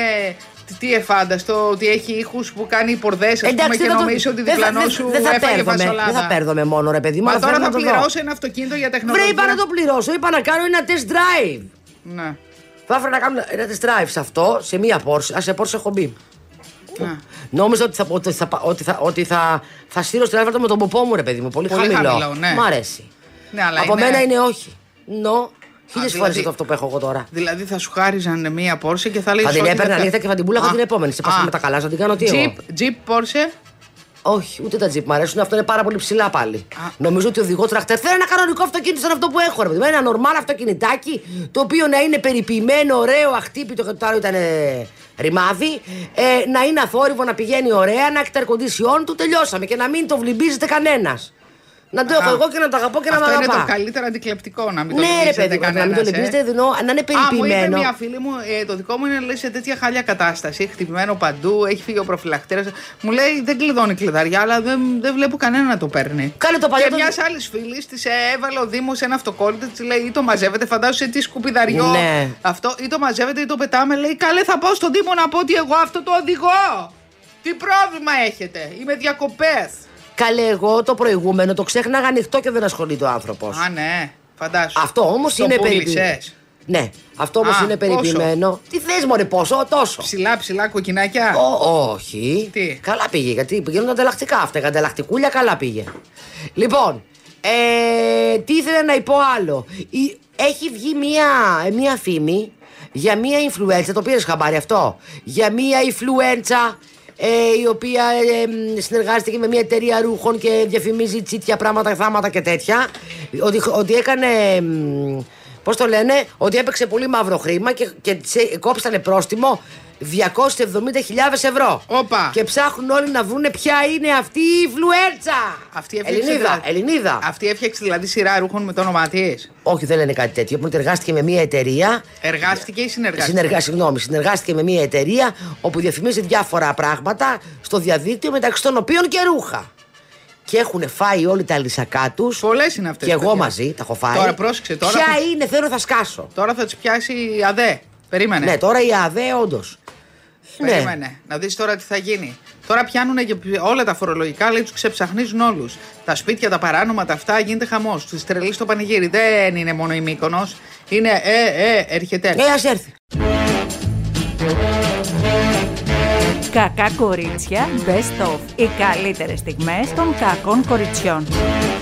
Τι, τι εφάνταστο, ότι έχει ήχους που κάνει πορδές, ας πούμε, και δεν θα το- νομίζει ότι δεν θα- διπλανός δεν- σου δεν θα έφαγε πέρδομαι, φασολάδα. Δεν θα πέρδομαι μόνο, ρε παιδί μου. Μα αλλά τώρα θέλω θα να το δω. πληρώσω ένα αυτοκίνητο για Βρε, τεχνολογία. είπα να το πληρώσω. Είπα να κάνω ένα test drive. Ναι. Θα ήθελα να κάνω ένα test drive σε αυτό, σε μία Porsche. Α, σε Porsche έχω μπει. Να. Νόμιζα ότι θα, ότι θα, ότι θα, ότι θα, θα στείλω στην άλφα με τον ποπό μου, ρε παιδί μου. Πολύ, Πολύ χαμηλό. χαμηλό, ναι. Μ' αρέσει. Ναι, αλλά Από είναι- μένα είναι όχι. Νο. Χίλιες δηλαδή- φορέ αυτό που έχω εγώ τώρα. Δηλαδή θα σου χάριζαν μία Porsche και θα λέει. Θα την έπαιρνα νύχτα και θα την πούλαγα την επόμενη. Σε πάσα με τα καλά, θα την κάνω τι εγώ. Jeep, Jeep Porsche; Όχι, ούτε τα Jeep μ' αρέσουν. Αυτό είναι πάρα πολύ ψηλά πάλι. Α. Νομίζω ότι οδηγό τρακτέρ θέλω ένα κανονικό αυτοκίνητο σαν αυτό που έχω. Ρε, παιδί μου. ένα νορμάλ αυτοκινητάκι το οποίο να είναι περιποιημένο, ωραίο, αχτύπητο. Και το άλλο ήταν. ρημάδι, ε, να είναι αθόρυβο, να πηγαίνει ωραία, να έχει τα air του, τελειώσαμε και να μην το βλυμπίζεται κανένας. Να το έχω Α, εγώ και να το αγαπώ και να με Αυτό είναι αγαπά. το καλύτερο αντικλεπτικό να μην το Ναι, ρε λυπήσετε παιδί, μου, να μην το κανένας, ε. λυπήσετε, εννοώ να είναι Α, μου είπε περιποιημένο. μια φίλη μου, ε, το δικό μου είναι λέει, σε τέτοια χάλια κατάσταση. Χτυπημένο παντού, έχει φύγει ο προφυλακτήρας. Μου λέει δεν κλειδώνει κλειδαριά, αλλά δεν, δεν βλέπω κανένα να το παίρνει. Κάνε το παλιό Και το- μιας άλλης φίλης της έβαλε ο Δήμος ένα αυτοκόλλητο, της λέει ή το μαζεύετε, φαντάζομαι σε τι σκουπιδαριό. Ναι. Αυτό, ή το μαζεύετε ή το πετάμε. Λέει καλέ, θα πάω στον Δήμο να πω ότι εγώ αυτό το οδηγώ. Τι πρόβλημα έχετε, είμαι διακοπές. Καλέ, εγώ το προηγούμενο το ξέχναγα ανοιχτό και δεν ασχολείται ο άνθρωπος. Α, ναι, φαντάσου. Αυτό όμως Το είναι πούλησες; περιποιημένο. Ναι, αυτό όμως Α, είναι πόσο; περιποιημένο. Τι θες, Μωρέ, πόσο, τόσο. Ψηλά, ψηλά κοκκινάκια. Ω, όχι. Τι; Καλά πήγε, γιατί πηγαίνουν ανταλλακτικά αυτά. Η ανταλλακτικούλια καλά πήγε. Λοιπόν, ε, τι ήθελα να πω άλλο. Η- έχει βγει μία, μία φήμη για μία influencer, το πήρες χαμπάρι αυτό; Για μία influencer ε, η οποία ε, μ, συνεργάζεται και με μια εταιρεία ρούχων και διαφημίζει τσίτια πράγματα, θάματα και τέτοια. Ότι, ότι έκανε. Πώς το λένε, ότι έπαιξε πολύ μαύρο χρήμα και, και της, ε, κόψανε πρόστιμο 270.000 ευρώ. Όπα. Και ψάχνουν όλοι να βρούνε ποια είναι αυτή η influencer. Αυτή έφτιαξε Ελληνίδα, δηλαδή- Ελληνίδα. Αυτή έφτιαξε δηλαδή σειρά ρούχων με το όνομά της. Όχι, δεν λένε κάτι τέτοιο. Μόνο ότι εργάστηκε με μια εταιρεία. Εργάστηκε ή συνεργάστηκε; Συνεργά, συγγνώμη, συνεργάστηκε με μια εταιρεία όπου διαφημίζει διάφορα πράγματα στο διαδίκτυο μεταξύ των οποίων και ρούχα. Και έχουν φάει όλοι τα λυσακά τους. Πολλές είναι αυτές. Και εγώ μαζί τα έχω φάει. Τώρα πρόσεξε, τώρα Ποια θα- είναι, θέλω θα σκάσω. Τώρα θα τις πιάσει η ΑΔΕ. Περίμενε. Ναι, τώρα η ΑΔΕ, όντως. Περίμενε. Να δεις τώρα τι θα γίνει. Τώρα πιάνουν και όλα τα φορολογικά, λέει τους ξεψαχνίζουν όλους. Τα σπίτια, τα παράνομα, τα αυτά γίνεται χαμός. Του τρελεί στο πανηγύρι. Δεν είναι μόνο η Μύκονος. Είναι ε, ε, έρχεται. Ε, ας έρθει. Κακά κορίτσια Best of. Οι καλύτερες στιγμές των κακών κοριτσιών.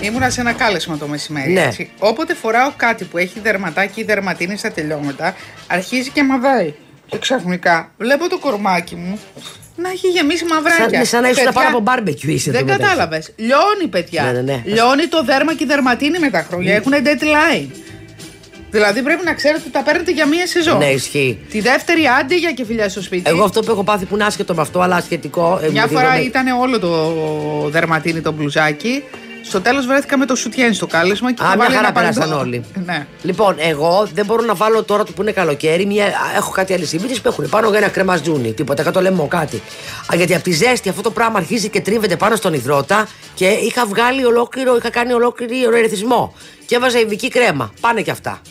Ήμουνα σε ένα κάλεσμα το μεσημέρι. Ναι. Έτσι. Όποτε φοράω κάτι που έχει δερματάκι ή δερματίνη στα τελειώματα, αρχίζει και μαβάει. Και ξαφνικά βλέπω το κορμάκι μου να έχει γεμίσει μαυράκια. Σαν, σαν να ήσουν Παιδιά, πάνω από μπάρμπεκιου είσαι Δεν εδώ μεταξύ. κατάλαβες. Λιώνει, παιδιά. Ναι, ναι, ναι. Λιώνει το δέρμα και η δερματίνη με τα χρόνια. Έχουν deadline. Δηλαδή πρέπει να ξέρετε ότι τα παίρνετε για μία σεζόν. Ναι, ισχύει. Τη δεύτερη άντε για και φιλιά στο σπίτι. Εγώ αυτό που έχω πάθει που είναι άσχετο με αυτό, αλλά σχετικό. ε, Μια με τη φορά δομή- ήταν όλο το δερματίνι το μπλουζάκι. Στο τέλος βρέθηκα με το σουτιέν στο κάλεσμα και Α, είχα μια βάλει χαρά ένα παλτό. πέρασαν όλοι. Ναι. Λοιπόν, εγώ δεν μπορώ να βάλω τώρα που είναι καλοκαίρι. Μια, έχω κάτι αλυσίδε που έχουν πάνω για ένα κρεμαζούνι. Τίποτα, κάτω λαιμό, κάτι. Α, γιατί από τη ζέστη αυτό το πράγμα αρχίζει και τρίβεται πάνω στον υδρότα και είχα βγάλει ολόκληρο, είχα κάνει ολόκληρο ερεθισμό. Και έβαζα ειδική κρέμα. Πάνε και αυτά.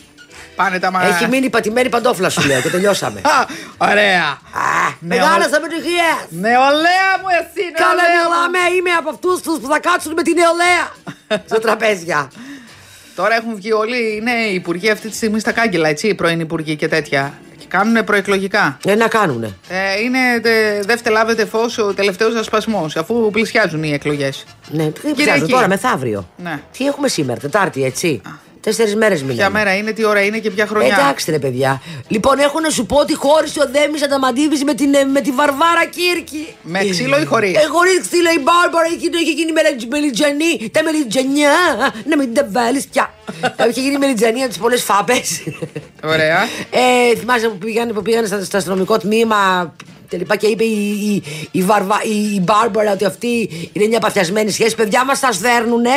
Πάνε τα μας... Έχει μείνει πατημένη παντόφλα σου λέω και τελειώσαμε. Α, Ωραία. Α, Ναι, μεγάλες ο- επιτυχίε! Νεολαία μου εσύ, Καλά, νεολαία μου. μιλάμε, είμαι από αυτούς τους που θα κάτσουν με την νεολαία στα τραπέζια. Τώρα έχουν βγει όλοι, είναι οι υπουργοί αυτή τη στιγμή στα κάγκελα, έτσι, οι πρώην υπουργοί και τέτοια. Και κάνουν προεκλογικά. Ε, να κάνουνε. Ε, είναι δε, δεύτερο λάβετε φως ο τελευταίος ασπασμός, αφού πλησιάζουν οι εκλογές. Ναι, τι Κυριακή. ψάχνω τώρα, μεθαύριο. Ναι. Τι έχουμε σήμερα, Τετάρτη, έτσι. Τέσσερις μέρες Ποια μιλάμε. μέρα είναι, τι ώρα είναι και ποια χρονιά. Εντάξει, ρε παιδιά. Λοιπόν, έχω να σου πω ότι χώρισε ο Δέμης Ανταμαντίδη με, την, ε, με τη Βαρβάρα Κύρκη. Με ξύλο ή χωρίς; Ε, χωρίς ξύλο, η Μπάρμπαρα έχει, έχει γίνει μελετζ- μελιτζανή. Τα μελιτζανιά, να μην τα βάλεις πια. Είχε γίνει μελιτζανία τις πολλές φάπες. Ωραία. Ε, θυμάσαι που πήγανε, που πήγανε στα- στο αστυνομικό τμήμα τελικά και είπε η, η, η, Βαρβα, η, η Μπάρμπαρα ότι αυτή είναι μια παθιασμένη σχέση. Παιδιά μας τα σδέρνουνε.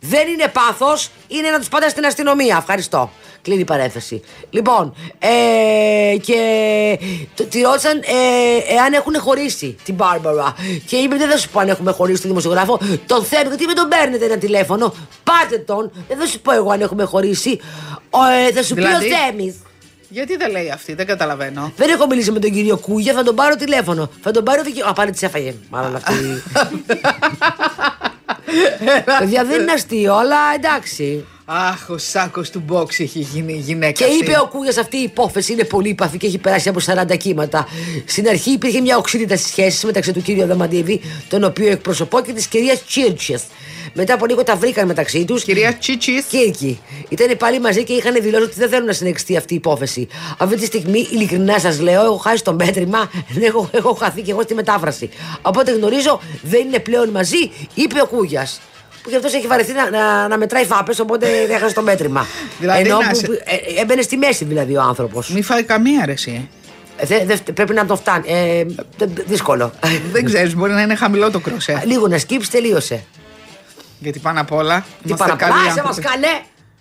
Δεν είναι πάθος, είναι να τους πάτε στην αστυνομία. Ευχαριστώ. Κλείνει η παρένθεση. Λοιπόν, ε, και το- τη ρώτησαν ε, εάν έχουν χωρίσει την Μπάρμπαρα. Και είπε: Δεν θα σου πω αν έχουμε χωρίσει τον δημοσιογράφο. Τον θέλω, γιατί με τον παίρνετε ένα τηλέφωνο. Πάτε τον. Δεν θα σου πω εγώ αν έχουμε χωρίσει. Ο, ε, θα σου Δηλαδή; πει ο Θέμης. Γιατί δεν λέει αυτή, δεν καταλαβαίνω. Δεν έχω μιλήσει με τον κύριο Κούγια, θα τον πάρω τηλέφωνο. Θα τον πάρω δικαιό. Α, πάλι τη έφαγε. Μάλλον αυτή. Παιδιά δεν είναι αστείο, αλλά εντάξει. Αχ, ο σάκος του box έχει γίνει η γυναίκα. Και αυτή. είπε ο Κούγια αυτή η υπόθεση είναι πολύ υπαθή και έχει περάσει από 40 κύματα. Στην αρχή υπήρχε μια οξύτητα στις σχέσεις μεταξύ του κύριου Αδαμαντίδη, τον οποίο εκπροσωπώ, και της κυρίας Τσίρτσε. Μετά από λίγο τα βρήκαν μεταξύ τους. Κυρία Τσίτσις. Κύρκη. Ήταν πάλι μαζί και είχαν δηλώσει ότι δεν θέλουν να συνεχιστεί αυτή η υπόθεση. Αυτή τη στιγμή, ειλικρινά σας λέω, έχω χάσει το μέτρημα, έχω, έχω χαθεί και εγώ στη μετάφραση. Από ό,τι γνωρίζω, δεν είναι πλέον μαζί, είπε ο Κούγιας. Που γι' αυτός έχει βαρεθεί να, να, να μετράει φάπες, οπότε δεν έχασε το μέτρημα. Δηλαδή, Ενώ να που, σε- ε, ε, έμπαινε στη μέση δηλαδή ο άνθρωπος. Μη φάει καμία αρεσή. Ε, δε- δε- πρέπει να το φτάνει. Ε, δε- δύσκολο. Δεν ξέρεις, μπορεί να είναι χαμηλό το κροσέ. Λίγο να σκύψει, τελείωσε. Γιατί πάνω απ' όλα. Τι είμαστε παραπάνω, καλοί άσε μας άνθρωποι. καλέ.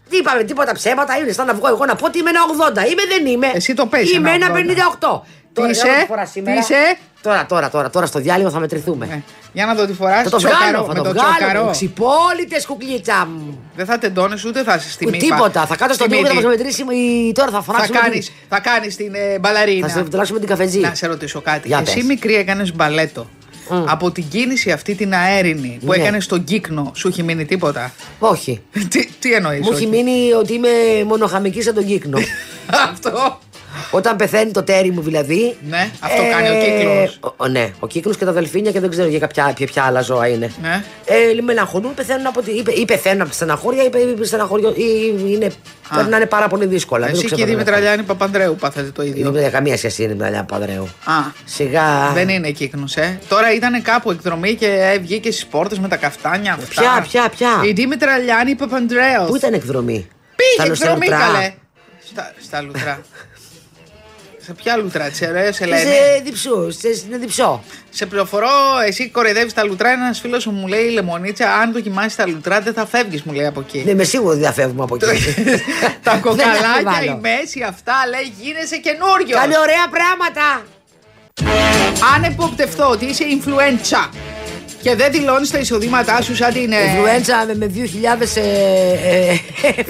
Τι είπαμε, τίποτα ψέματα. Είναι σαν να βγω εγώ να πω ότι είμαι ένα 80. Είμαι, δεν είμαι. Εσύ το παίζεις Είμαι ένα ένα 80. 58. Τώρα, είσαι, για πρώτη φορά τι σήμερα. είσαι; Τώρα, τώρα, τώρα, τώρα στο διάλειμμα θα μετρηθούμε. Ε, Για να δω τι φοράς. Θα το βγάλω, θα με το το βγάλω. τσοκαρό. Ξυπόλυτες κουκλίτσα μου. Δεν θα τεντώνεις ούτε θα είσαι στη Ούτε μύφα. τίποτα. Θα κάτω στον Στη τοίχο και θα μύτη. μας μετρήσει. η- Τώρα θα Θα φωνάξουμε. την- κάνεις, θα κάνεις την ε, μπαλαρίνα. Θα σε φτιάξουμε την καφετζή. Να σε ρωτήσω κάτι. Για Εσύ πες. μικρή έκανες μπαλέτο. Από την κίνηση αυτή την αέρινη που Ναι. έκανες στον κύκνο, σου έχει μείνει τίποτα; Όχι. τι, τι εννοείς, Μου έχει μείνει ότι είμαι μονοχαμική σαν τον κύκνο. Αυτό. Όταν πεθαίνει το τέρι μου δηλαδή. Ναι, αυτό κάνει ο κύκλος. ο- ο- ναι, ο κύκλος και τα δελφίνια και δεν ξέρω για κάποια, ποια, ποια άλλα ζώα είναι. Ναι. Ε, μελαγχολούν, πεθαίνουν από τη, ή, ή πεθαίνουν από τη στεναχώρια ή, ή, στεναχωριο, ή είναι, περνάνε πάρα πολύ δύσκολα. Δεν Εσύ το και η ξέρω Δημητραλιάνη Παπανδρέου πάθατε το ίδιο. Δεν έχει καμία σχέση είναι με την Παδρέου. Α, Σιγά. δεν είναι κύκνος, ε. Τώρα ήταν κάπου εκδρομή και ε, βγήκε στις πόρτες με τα καφτάνια αυτά. Ποια, ποια, ποια; Η Δήμητρα Λιάννη Παπανδρέου. Πού ήταν εκδρομή; Πήγε Στα εκδρομή, Λουστρά. καλέ. Στα, στα λουτρά. σε ποια λουτρά, τι ωραίε, Σε Ελένη. διψού, σε σε διψό. Σε πληροφορώ, εσύ κοροϊδεύεις τα λουτρά. Ένας φίλος μου μου λέει: Λεμονίτσα, αν δοκιμάσεις τα λουτρά, δεν θα φεύγεις, μου λέει από εκεί. Ναι, είμαι σίγουρο ότι διαφεύγουμε από εκεί. τα Δεν κοκαλάκια, αμφιβάλλω. η μέση, αυτά λέει γίνεσαι καινούριος. Κάνει ωραία πράγματα. Αν εποπτευτώ ότι είσαι influencer και δεν δηλώνεις τα εισοδήματά σου σαν την. ε, Influenza με, με 2.000 ε, ε,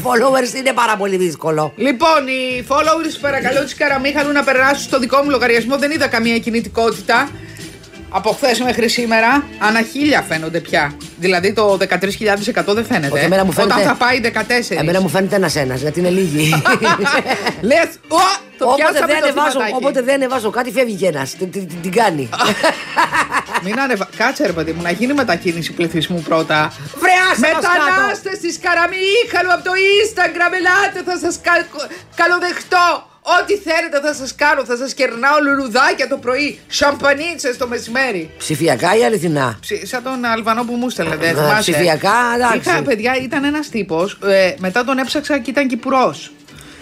followers είναι πάρα πολύ δύσκολο. Λοιπόν, οι followers παρακαλώ της Καραμίχαλου να περάσουν στο δικό μου λογαριασμό. Δεν είδα καμία κινητικότητα. Από χθες μέχρι σήμερα, ανά χίλια φαίνονται πια. Δηλαδή το 13.100 δεν φαίνεται. Όχι, εμένα μου φαίνεται- Όταν θα πάει 14. Εμένα μου φαίνεται ένα-ένα, γιατί είναι λίγοι. Λες, το όποτε, πιάσαμε δεν το ανεβάζω, θυματάκι. όποτε δεν ανεβάζω κάτι, φεύγει και ένας. Την, την- την κάνει. Μην ανεβα... Κάτσε ρε παιδί μου, να γίνει μετακίνηση πληθυσμού πρώτα. Βρε, άσε μας κάτω. Μετανάστε τη Καραμίχαλου από το Instagram, ελάτε, θα σας καλοδεχτώ. Ό,τι θέλετε θα σας κάνω, θα σας κερνάω λουλουδάκια το πρωί, σαμπανίτσε το μεσημέρι. Ψηφιακά ή αληθινά; Ψη- Σαν τον Αλβανό που μου στέλνε, δεν Α, θυμάσαι. ψηφιακά, εντάξει. Είχα, παιδιά, ήταν ένας τύπος. μετά τον έψαξα και ήταν Κυπουρό.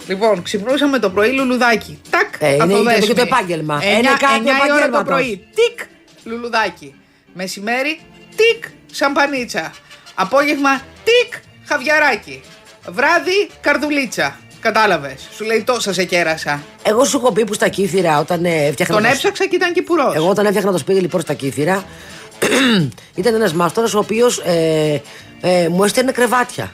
Λοιπόν, ξυπνούσαμε το πρωί λουλουδάκι. Τάκ, Ε, είναι αυτοδέσμη. και το επάγγελμα. Εννιά- Είναι κάτι εννιά η ώρα το επαγγέλματος. πρωί. Τικ, λουλουδάκι. Μεσημέρι, τικ, σαμπανίτσα. Απόγευμα, τικ, χαβιαράκι. Βράδυ, καρδουλίτσα. Κατάλαβες. Σου λέει τόσα σε κέρασα. Εγώ σου έχω πει που στα κύθυρα όταν ε, έφτιαχνα. Τον το- έψαξα και ήταν Κυπουρό. Εγώ όταν έφτιαχνα το σπίτι λοιπόν στα κύθυρα, ήταν ένας μάστορα ο οποίος ε, ε, μου έστελνε κρεβάτια. Α,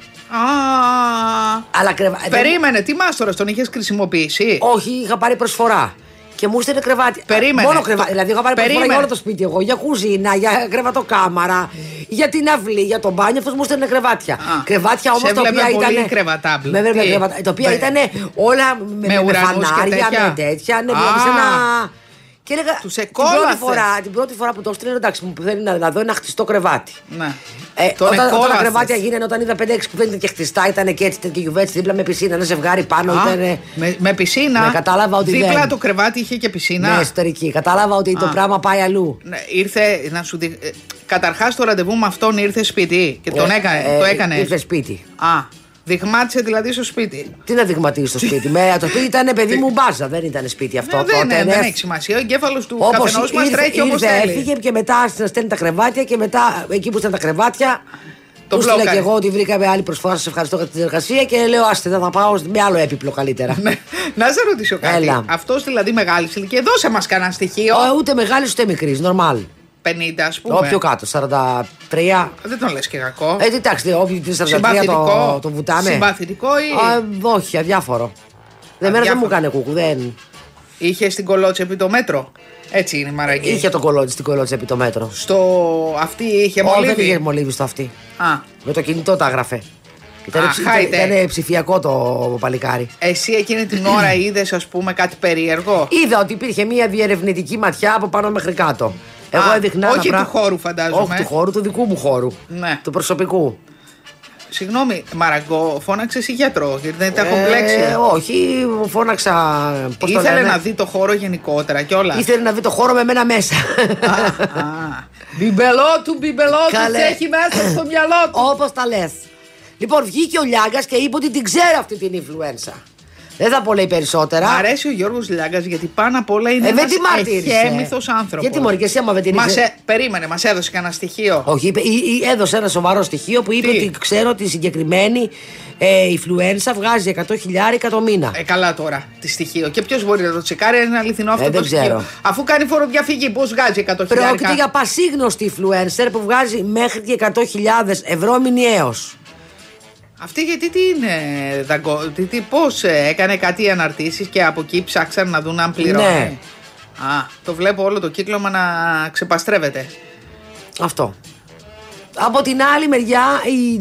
Αλλά κρεβα... δεν- Περίμενε, τι μάστορα τον είχες χρησιμοποιήσει; Όχι, είχα πάρει προσφορά. Και μου έστειλε κρεβάτι. Περίμενε. Μόνο κρεβάτι. Δηλαδή, είχα πάρει προσφορά Περίμενε. για όλο το σπίτι εγώ. Για κουζίνα, για κρεβατοκάμαρα, για την αυλή, για το μπάνιο. Αυτός μου έστειλε κρεβάτια. Α, κρεβάτια όμως σε τα έβλεπε οποία πολύ ήταν. κρεβατάμπλ. Με έβλεπε Τι; κρεβατα- Τα οποία Με- ήταν όλα με, με με, ουρανούς και φανάρια, τέτοια. με τέτοια. Ναι, Α. δηλαδή σε ένα. Και έλεγα, Τους την, εκόλαθες. πρώτη φορά, την πρώτη φορά που το έστειλε, εντάξει, μου θέλει να, να δω ένα χτιστό κρεβάτι. Ναι. Ε, Τον όταν, όταν τα εκόλαθες. κρεβάτια γίνανε, όταν είδα 5-6 που φαίνεται και χτιστά, ήταν και έτσι τέτοιο γιουβέτσι δίπλα με πισίνα, ένα ζευγάρι πάνω. Α, Ήταν, με, με πισίνα. Ναι, κατάλαβα ότι Δίπλα δεν. το κρεβάτι είχε και πισίνα. Ναι, εσωτερική. Κατάλαβα ότι το Α. πράγμα πάει αλλού. Ναι, ήρθε να σου δει... ε, Καταρχάς το ραντεβού με αυτόν ήρθε σπίτι και τον Ε, έκανε. ε, το έκανες. Ήρθε σπίτι. Α, δειγμάτισε δηλαδή στο σπίτι. Τι να δειγματίσει στο σπίτι; Με, το σπίτι ήταν παιδί μου μπάζα, δεν ήταν σπίτι αυτό. Ε, δεν, τότε, ναι, ναι. δεν έχει σημασία. Ο εγκέφαλος του Όπως καθενός μας ήρθε- τρέχει όπως ήρθε, θέλει. Έφυγε και μετά άρχισε να στέλνει τα κρεβάτια και μετά εκεί που ήταν τα κρεβάτια. Το του στείλα μπλόκαρε. και εγώ ότι βρήκαμε άλλη προσφορά. Σας ευχαριστώ για την εργασία και λέω άστε δεν θα πάω με άλλο έπιπλο καλύτερα. Ναι. Να σε ρωτήσω κάτι. Έλα. Αυτός δηλαδή μεγάλης ηλικίας. Δώσε μας κανένα στοιχείο. Ο, ούτε μεγάλης ούτε μικρής, νορμάλ. 50 ας πούμε. Όποιο κάτω, 43. Δεν τον λες και κακό. Ε, εντάξει, όποιο τη 43 το, Συμπαθητικό. το βουτάμε. Συμπαθητικό ή. Α, όχι, αδιάφορο. Δεν μέρα δεν μου Αδιάφορο. έκανε κούκου. Δεν. Είχε στην κολότσεπη το μέτρο. Έτσι είναι η μαραγή. Είχε το κολότσι στην κολότσα επί το μέτρο. Στο αυτή είχε Όχι, δεν μολύβι; είχε μολύβι στο αυτή. Α, Με το κινητό τα έγραφε. Ήταν, Α, ψη- high ήταν, tech. ήταν ψηφιακό το παλικάρι. εσύ εκείνη την ώρα είδες, ας πούμε, κάτι περίεργο; Είδα ότι υπήρχε μια διερευνητική ματιά από πάνω μέχρι κάτω. Εγώ Α, έδειχνα. ένα όχι πρά- του χώρου, φαντάζομαι. Όχι του χώρου, του δικού μου χώρου. Ναι. Του προσωπικού. Συγγνώμη, Μαραγκό, φώναξε εσύ γιατρό, γιατί δεν τα έχω Ε, μπλέξει. όχι, φώναξα. Πώς το Ήθελε λένε; να δει το χώρο γενικότερα κιόλα. Ήθελε να δει το χώρο με μένα μέσα. Μπιμπελό του, μπιμπελό του, Καλέ. σε έχει μέσα στο μυαλό του. Όπως τα λες. Λοιπόν, βγήκε ο Λιάγκας και είπε ότι την ξέρει αυτή την influenza. Δεν θα πω λέει περισσότερα. Μ' αρέσει ο Γιώργος Λιάγκας γιατί πάνω απ' όλα είναι Ε, δεν ένας τη μαρτύρησε. εχέμηθος άνθρωπος. Γιατί μωρή, και εσύ άμα δεν την Μας είσαι- ε- Περίμενε, μας έδωσε κανένα στοιχείο. Όχι, είπε, ή- ή έδωσε ένα σοβαρό στοιχείο που είπε Τι; ότι ξέρω ότι η συγκεκριμένη ε, influencer βγάζει 100 χιλιάρικα το μήνα. Ε, καλά τώρα, τη στοιχείο. Και ποιος μπορεί να το τσεκάρει, αν είναι αληθινό αυτό Ε, το δεν στοιχείο. ξέρω. Αφού κάνει φοροδιαφυγή, πώς βγάζει 100 Πρόκειται για πασίγνωστη influencer που βγάζει μέχρι και 100.000 ευρώ μηνιαίως. Αυτή γιατί τι είναι, δαγκο, τι, τι, πώς ε, έκανε κάτι αναρτήσεις και από εκεί ψάξαν να δουν αν πληρώνει; Ναι. Α, το βλέπω όλο το κύκλωμα να ξεπαστρεύεται. Αυτό. Από την άλλη μεριά, η,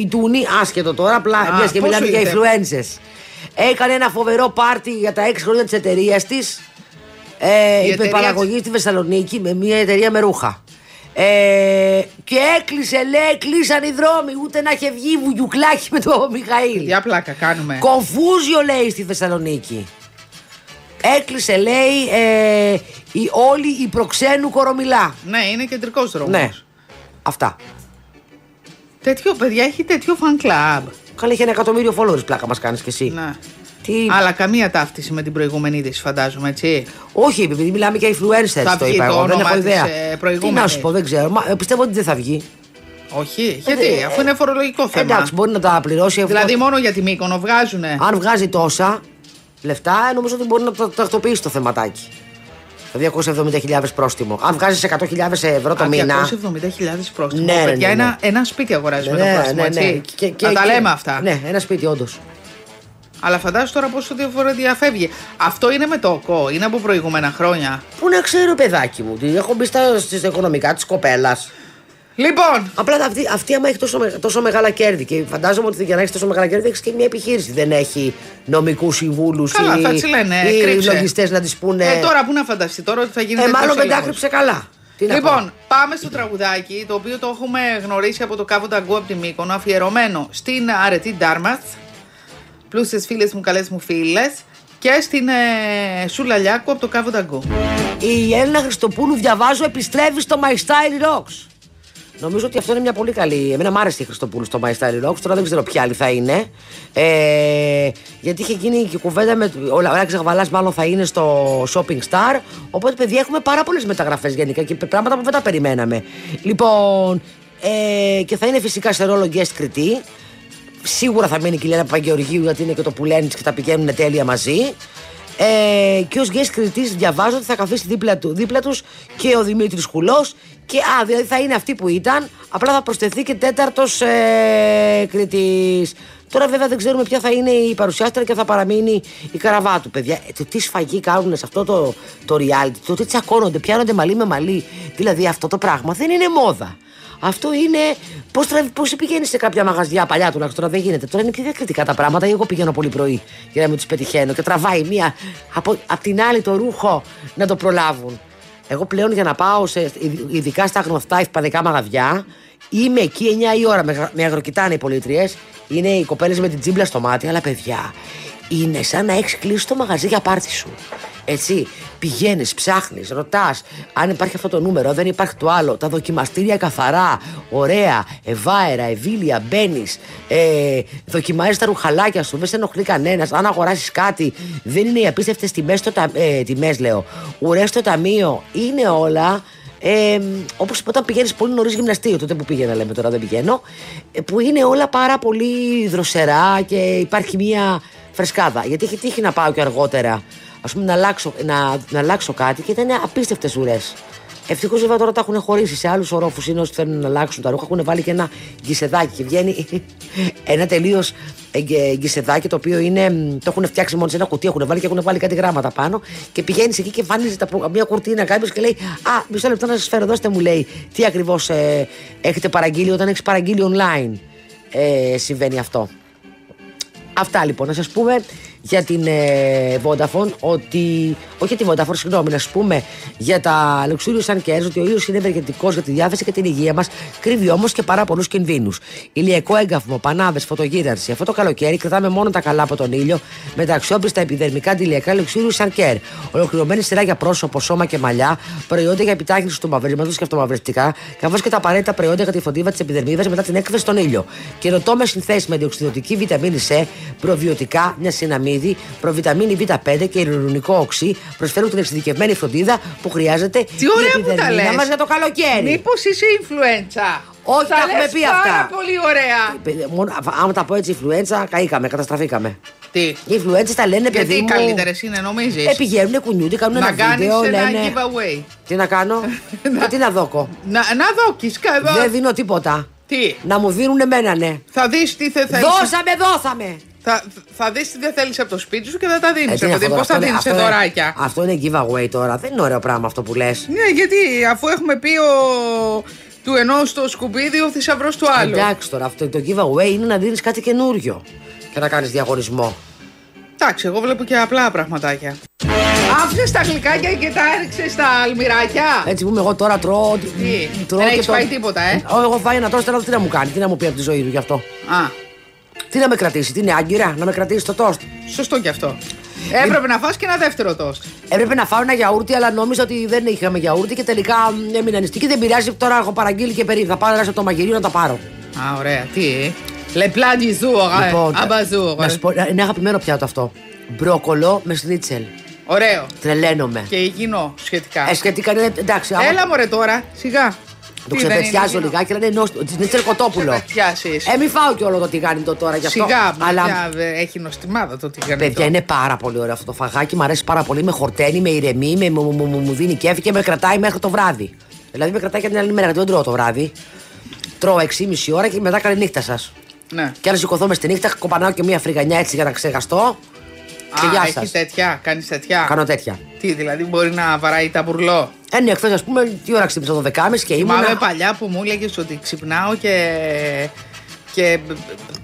η Τούνη, άσχετο τώρα, απλά Α, μιας και πόσο μιλάμε για ήρθε; influencers, έκανε ένα φοβερό πάρτι για τα 6 χρόνια της εταιρείας της. Ε, Η υπερπαραγωγή στη Θεσσαλονίκη με μια εταιρεία με ρούχα. Ε, και έκλεισε, λέει, κλείσαν οι δρόμοι. Ούτε να είχε βγει βουγιουκλάκι με τον Μιχαήλ. Για πλάκα κάνουμε. Κομφούζιο λέει στη Θεσσαλονίκη. Έκλεισε λέει ε, η, όλη η προξένου κορομιλά. Ναι, είναι κεντρικός δρόμος. Ναι. Αυτά. Τέτοιο, παιδιά, έχει τέτοιο fan club. Καλά, είχε ένα εκατομμύριο followers πλάκα μας κάνεις κι εσύ. Ναι. Τι... Αλλά καμία ταύτιση με την προηγούμενη είδηση, φαντάζομαι, έτσι. Όχι, επειδή μιλάμε για influencers Θα το βγει είπα το εγώ. Δεν όνομα έχω της, ιδέα. ε, Τι προηγούμενης. να σου πω, δεν ξέρω. Μα, ε, πιστεύω ότι δεν θα βγει. Όχι, γιατί, αφού είναι φορολογικό θέμα. Ε, Εντάξει, μπορεί να τα πληρώσει αυτό. Δηλαδή, μόνο για τη Μύκονο βγάζουνε. Αν βγάζει τόσα λεφτά, ε, νομίζω ότι μπορεί να το τακτοποιήσει το θεματάκι. Το 270.000 πρόστιμο. Αν βγάζεις 100.000 ευρώ το Α, μήνα. 270.000 πρόστιμο. Ναι, ναι, Παιδιά, ναι, ναι. Ένα, ένα σπίτι αγοράζει με το Ναι, πρόστιμο, ναι, ναι. έτσι. Και- και- να τα και- λέμε αυτά. Ναι, ένα σπίτι, όντως. Αλλά φαντάζομαι τώρα πόσο διαφορετικά Αυτό είναι με το ΟΚΟ, είναι από προηγούμενα χρόνια. Πού να ξέρω, παιδάκι μου, ότι έχω μπει στα στις οικονομικά της κοπέλας. Λοιπόν, Απλά αυτή, αυτή άμα έχει τόσο, με- τόσο μεγάλα κέρδη και φαντάζομαι ότι για να έχεις τόσο μεγάλα κέρδη έχεις και μια επιχείρηση. Δεν έχει νομικούς συμβούλους Καλά, ή, θα τις λένε, ή κρύψε. λογιστές να της πούνε. ε, τώρα που να φανταστεί, τώρα ότι θα γίνει Ε, τέτοιος μάλλον έλεγχος. μετάκρυψε καλά. Τι να Λοιπόν, πω. πάμε στο τραγουδάκι, το οποίο το έχουμε γνωρίσει από το Κάβο Ταγκού από τη Μύκονο, αφιερωμένο στην αρετή Ντάρμαθ, πλούσιες φίλες μου, καλές μου φίλες, και στην ε, Σούλα Λιάκου από το Κάβο Ταγκού. Η Έλληνα Χριστοπούλου, διαβάζω, επιστρέφει στο My Style Rocks. Νομίζω ότι αυτό είναι μια πολύ καλή. Εμένα μου άρεσε η Χριστοπούλου στο My Style Rocks. Τώρα δεν ξέρω ποια άλλη θα είναι. Ε, γιατί είχε γίνει και κουβέντα με. Ο Λαράκη Γαβαλά, μάλλον θα είναι στο Shopping Star. Οπότε, παιδιά, έχουμε πάρα πολλές μεταγραφές γενικά και πράγματα που δεν τα περιμέναμε. Λοιπόν, ε, και θα είναι φυσικά σε ρόλο guest κριτή. Σίγουρα θα μείνει και η Λένα Παπαγεωργίου γιατί είναι και το πουλένι της και τα πηγαίνουν τέλεια μαζί. Ε, και ως guest κριτής διαβάζω ότι θα καθίσει δίπλα, του, δίπλα τους και ο Δημήτρης Χουλός και α, δηλαδή θα είναι αυτή που ήταν, απλά θα προσθεθεί και τέταρτος ε, κριτής. Τώρα βέβαια δεν ξέρουμε ποια θα είναι η παρουσιάστρια και θα παραμείνει η καραβάτου, παιδιά. Ε, το τι σφαγή κάνουν σε αυτό το, το reality, το τι τσακώνονται, πιάνονται μαλλί με μαλλί. Δηλαδή αυτό το πράγμα δεν είναι μόδα. Αυτό είναι. Πώς πώς πηγαίνεις σε κάποια μαγαζιά παλιά τουλάχιστον τώρα δεν γίνεται. Τώρα είναι πιο διακριτικά τα πράγματα. Εγώ πηγαίνω πολύ πρωί για να μην τους πετυχαίνω και τραβάει μία από, απ' την άλλη το ρούχο να το προλάβουν. Εγώ πλέον για να πάω σε, ειδικά στα γνωστά ευπανικά μαγαζιά είμαι εκεί 9 η ώρα. Με, με αγροκοιτάνε οι πολίτριε. Είναι οι κοπέλες με την τζίμπλα στο μάτι, αλλά παιδιά είναι σαν να έχεις κλείσει το μαγαζί για πάρτι σου. Έτσι, πηγαίνεις, ψάχνεις, ρωτάς αν υπάρχει αυτό το νούμερο, δεν υπάρχει το άλλο. Τα δοκιμαστήρια καθαρά, ωραία, ευάερα, ευήλια, μπαίνεις, ε, δοκιμάζεις τα ρουχαλάκια σου, δεν σε ενοχλεί κανένας. Αν αγοράσεις κάτι, δεν είναι οι απίστευτες τιμές, ε, τιμές, λέω. Ουρές στο ταμείο, είναι όλα. Ε, Όπως όταν πηγαίνεις πολύ νωρίς γυμναστήριο, τότε που πήγαινα, λέμε τώρα δεν πηγαίνω, ε, που είναι όλα πάρα πολύ δροσερά και υπάρχει μια φρεσκάδα. Γιατί έχει τύχει να πάω και αργότερα, ας πούμε, να αλλάξω, να, να αλλάξω κάτι και ήταν απίστευτες ουρές. Ευτυχώς βέβαια τώρα τα έχουν χωρίσει σε άλλους ορόφους. Είναι όσοι θέλουν να αλλάξουν τα ρούχα. Έχουν βάλει και ένα γκισεδάκι και βγαίνει ένα τελείως γκισεδάκι το οποίο είναι. Το έχουν φτιάξει μόνο σε ένα κουτί. Έχουν βάλει και έχουν βάλει κάτι γράμματα πάνω. Και πηγαίνεις εκεί και εμφανίζει μια κουρτίνα κάποιος και λέει Α, μισό λεπτό να σας φέρω, δώστε μου λέει τι ακριβώς ε, έχετε παραγγείλει όταν έχεις παραγγείλει online. Ε, συμβαίνει αυτό. Αυτά λοιπόν, να σας πούμε για την ε, Vodafone ότι. Όχι για τη Vodafone, συγγνώμη, να σα πούμε για τα Luxurious Sun Cares ότι ο ήλιος είναι ευεργετικός για τη διάθεση και την υγεία μας, κρύβει όμως και πάρα πολλούς κινδύνους. Ηλιακό έγκαυμο, πανάδε, φωτογύρανση. Αυτό το καλοκαίρι κρατάμε μόνο τα καλά από τον ήλιο με τα αξιόπιστα επιδερμικά αντιλιακά Luxurious Sun Care. Ολοκληρωμένη σειρά για πρόσωπο, σώμα και μαλλιά, προϊόντα για επιτάχυνση του μαυρίσματο και αυτομαυριστικά, καθώς και τα απαραίτητα προϊόντα για τη φωτίβα της επιδερμίδας μετά την έκθεση στον ήλιο. Καινοτόμε συνθέσεις με διοξιδοτική βιταμίνη C, προβιωτικά, μια συναμή ψωμίδι, προβιταμίνη Β5 και ειρηνικό οξύ προσφέρουν την εξειδικευμένη φροντίδα που χρειάζεται Τι ωραία η που τα επιδερμίδα λες. μας για το καλοκαίρι. Μήπως είσαι influenza. Όχι, τα τα έχουμε λες πει πάρα αυτά. πολύ ωραία. Παιδί, μόνο- α- άμα τα πω έτσι, influenza, καήκαμε, καταστραφήκαμε. Τι; Οι influenza τα λένε, παιδί Γιατί οι μου. καλύτερες είναι, νομίζεις; Ε, πηγαίνουν, κουνιούνται, κάνουν Να ένα κάνεις βίντεο, ένα λένε. giveaway. Τι να κάνω, και τι να δώκω; Να, να δόκεις εδώ. Δεν δίνω τίποτα. Τι; Να μου δίνουν εμένα, ναι. Θα δεις τι θε, θέλεις. Δώσαμε, δώσαμε. Θα, θα δεις τι δεν θέλεις από το σπίτι σου και θα τα δίνεις. Ε, τι είναι αυτό Πώς τώρα, θα αυτό είναι- δίνεις σε αυτό είναι- δωράκια. Αυτό είναι giveaway τώρα. Δεν είναι ωραίο πράγμα αυτό που λες. Ναι, γιατί αφού έχουμε πει ο, του ενός το σκουπίδι, ο θησαυρός του άλλου. Εντάξει τώρα, αυτό το giveaway είναι να δίνεις κάτι καινούριο και να κάνεις διαγωνισμό. Εντάξει, εγώ βλέπω και απλά πραγματάκια. Άφησες τα γλυκάκια και τα έριξες στα αλμυράκια; Έτσι που είμαι εγώ τώρα τρώω. Τι, τρώω δεν και έχεις το- φάει τίποτα, ε; Ω, Εγώ φάει ένα τόστ, αλλά τι να μου κάνει, τι να μου πει από τη ζωή του γι' αυτό. Α, Τι να με κρατήσει, τι είναι άγκυρα, να με κρατήσει το τόστ. σωστό κι αυτό. Έπρεπε να φας και ένα δεύτερο τόστ. Έπρεπε να φάω ένα γιαούρτι, αλλά νόμιζα ότι δεν είχαμε γιαούρτι και τελικά μ, έμεινα νηστική. Δεν πειράζει, τώρα έχω παραγγείλει και περίπου. Θα πάω ένα από το μαγειρίο να τα πάρω. Α, ωραία. Τι; Le plat du jour. Λοιπόν, ε. Αμπαζούρ. να σου πω, είναι αγαπημένο πιάτο αυτό. Μπρόκολο με σνίτσελ. Ωραίο. Τρελαίνομαι. Και υγιεινό σχετικά. Ε, σχετικά είναι εντάξει. άμα Έλα μωρέ τώρα, σιγά. Το Τι, δεν ξεπετιάζω είναι λιγάκι, αλλά είναι νόστιμο. Σνίτσελ κοτόπουλο. Ξεπετιάσεις. Ε, μην φάω και όλο το τηγάνι το τώρα γι' αυτό. Σιγά, αλλά αλλά... έχει νοστιμάδα το τηγανιτό. παιδιά είναι πάρα πολύ ωραίο αυτό το φαγάκι. Μου αρέσει πάρα πολύ. Με χορταίνει, με ηρεμεί, με, μου, μου, μου, μου δίνει κέφι και με κρατάει μέχρι το βράδυ. Δηλαδή με κρατάει και την άλλη μέρα, γιατί δεν τρώω το βράδυ. Τρώω 6,5 ώρα και μετά καλή νύχτα σας. Ναι. Και αν σηκωθώ μες στη νύχτα, κοπανάω και μία φρυγανιά έτσι για να ξεχαστώ. Και Α, γεια έχει σας. τέτοια, κάνεις τέτοια. Κάνω τέτοια. Τι, δηλαδή μπορεί να βαράει τα μπουρλό; Ε, ναι, χθες ας πούμε, τι ώρα ξύπνησα, 12.30 και ήμουν. Θυμάμαι παλιά που μου έλεγες ότι ξυπνάω και. και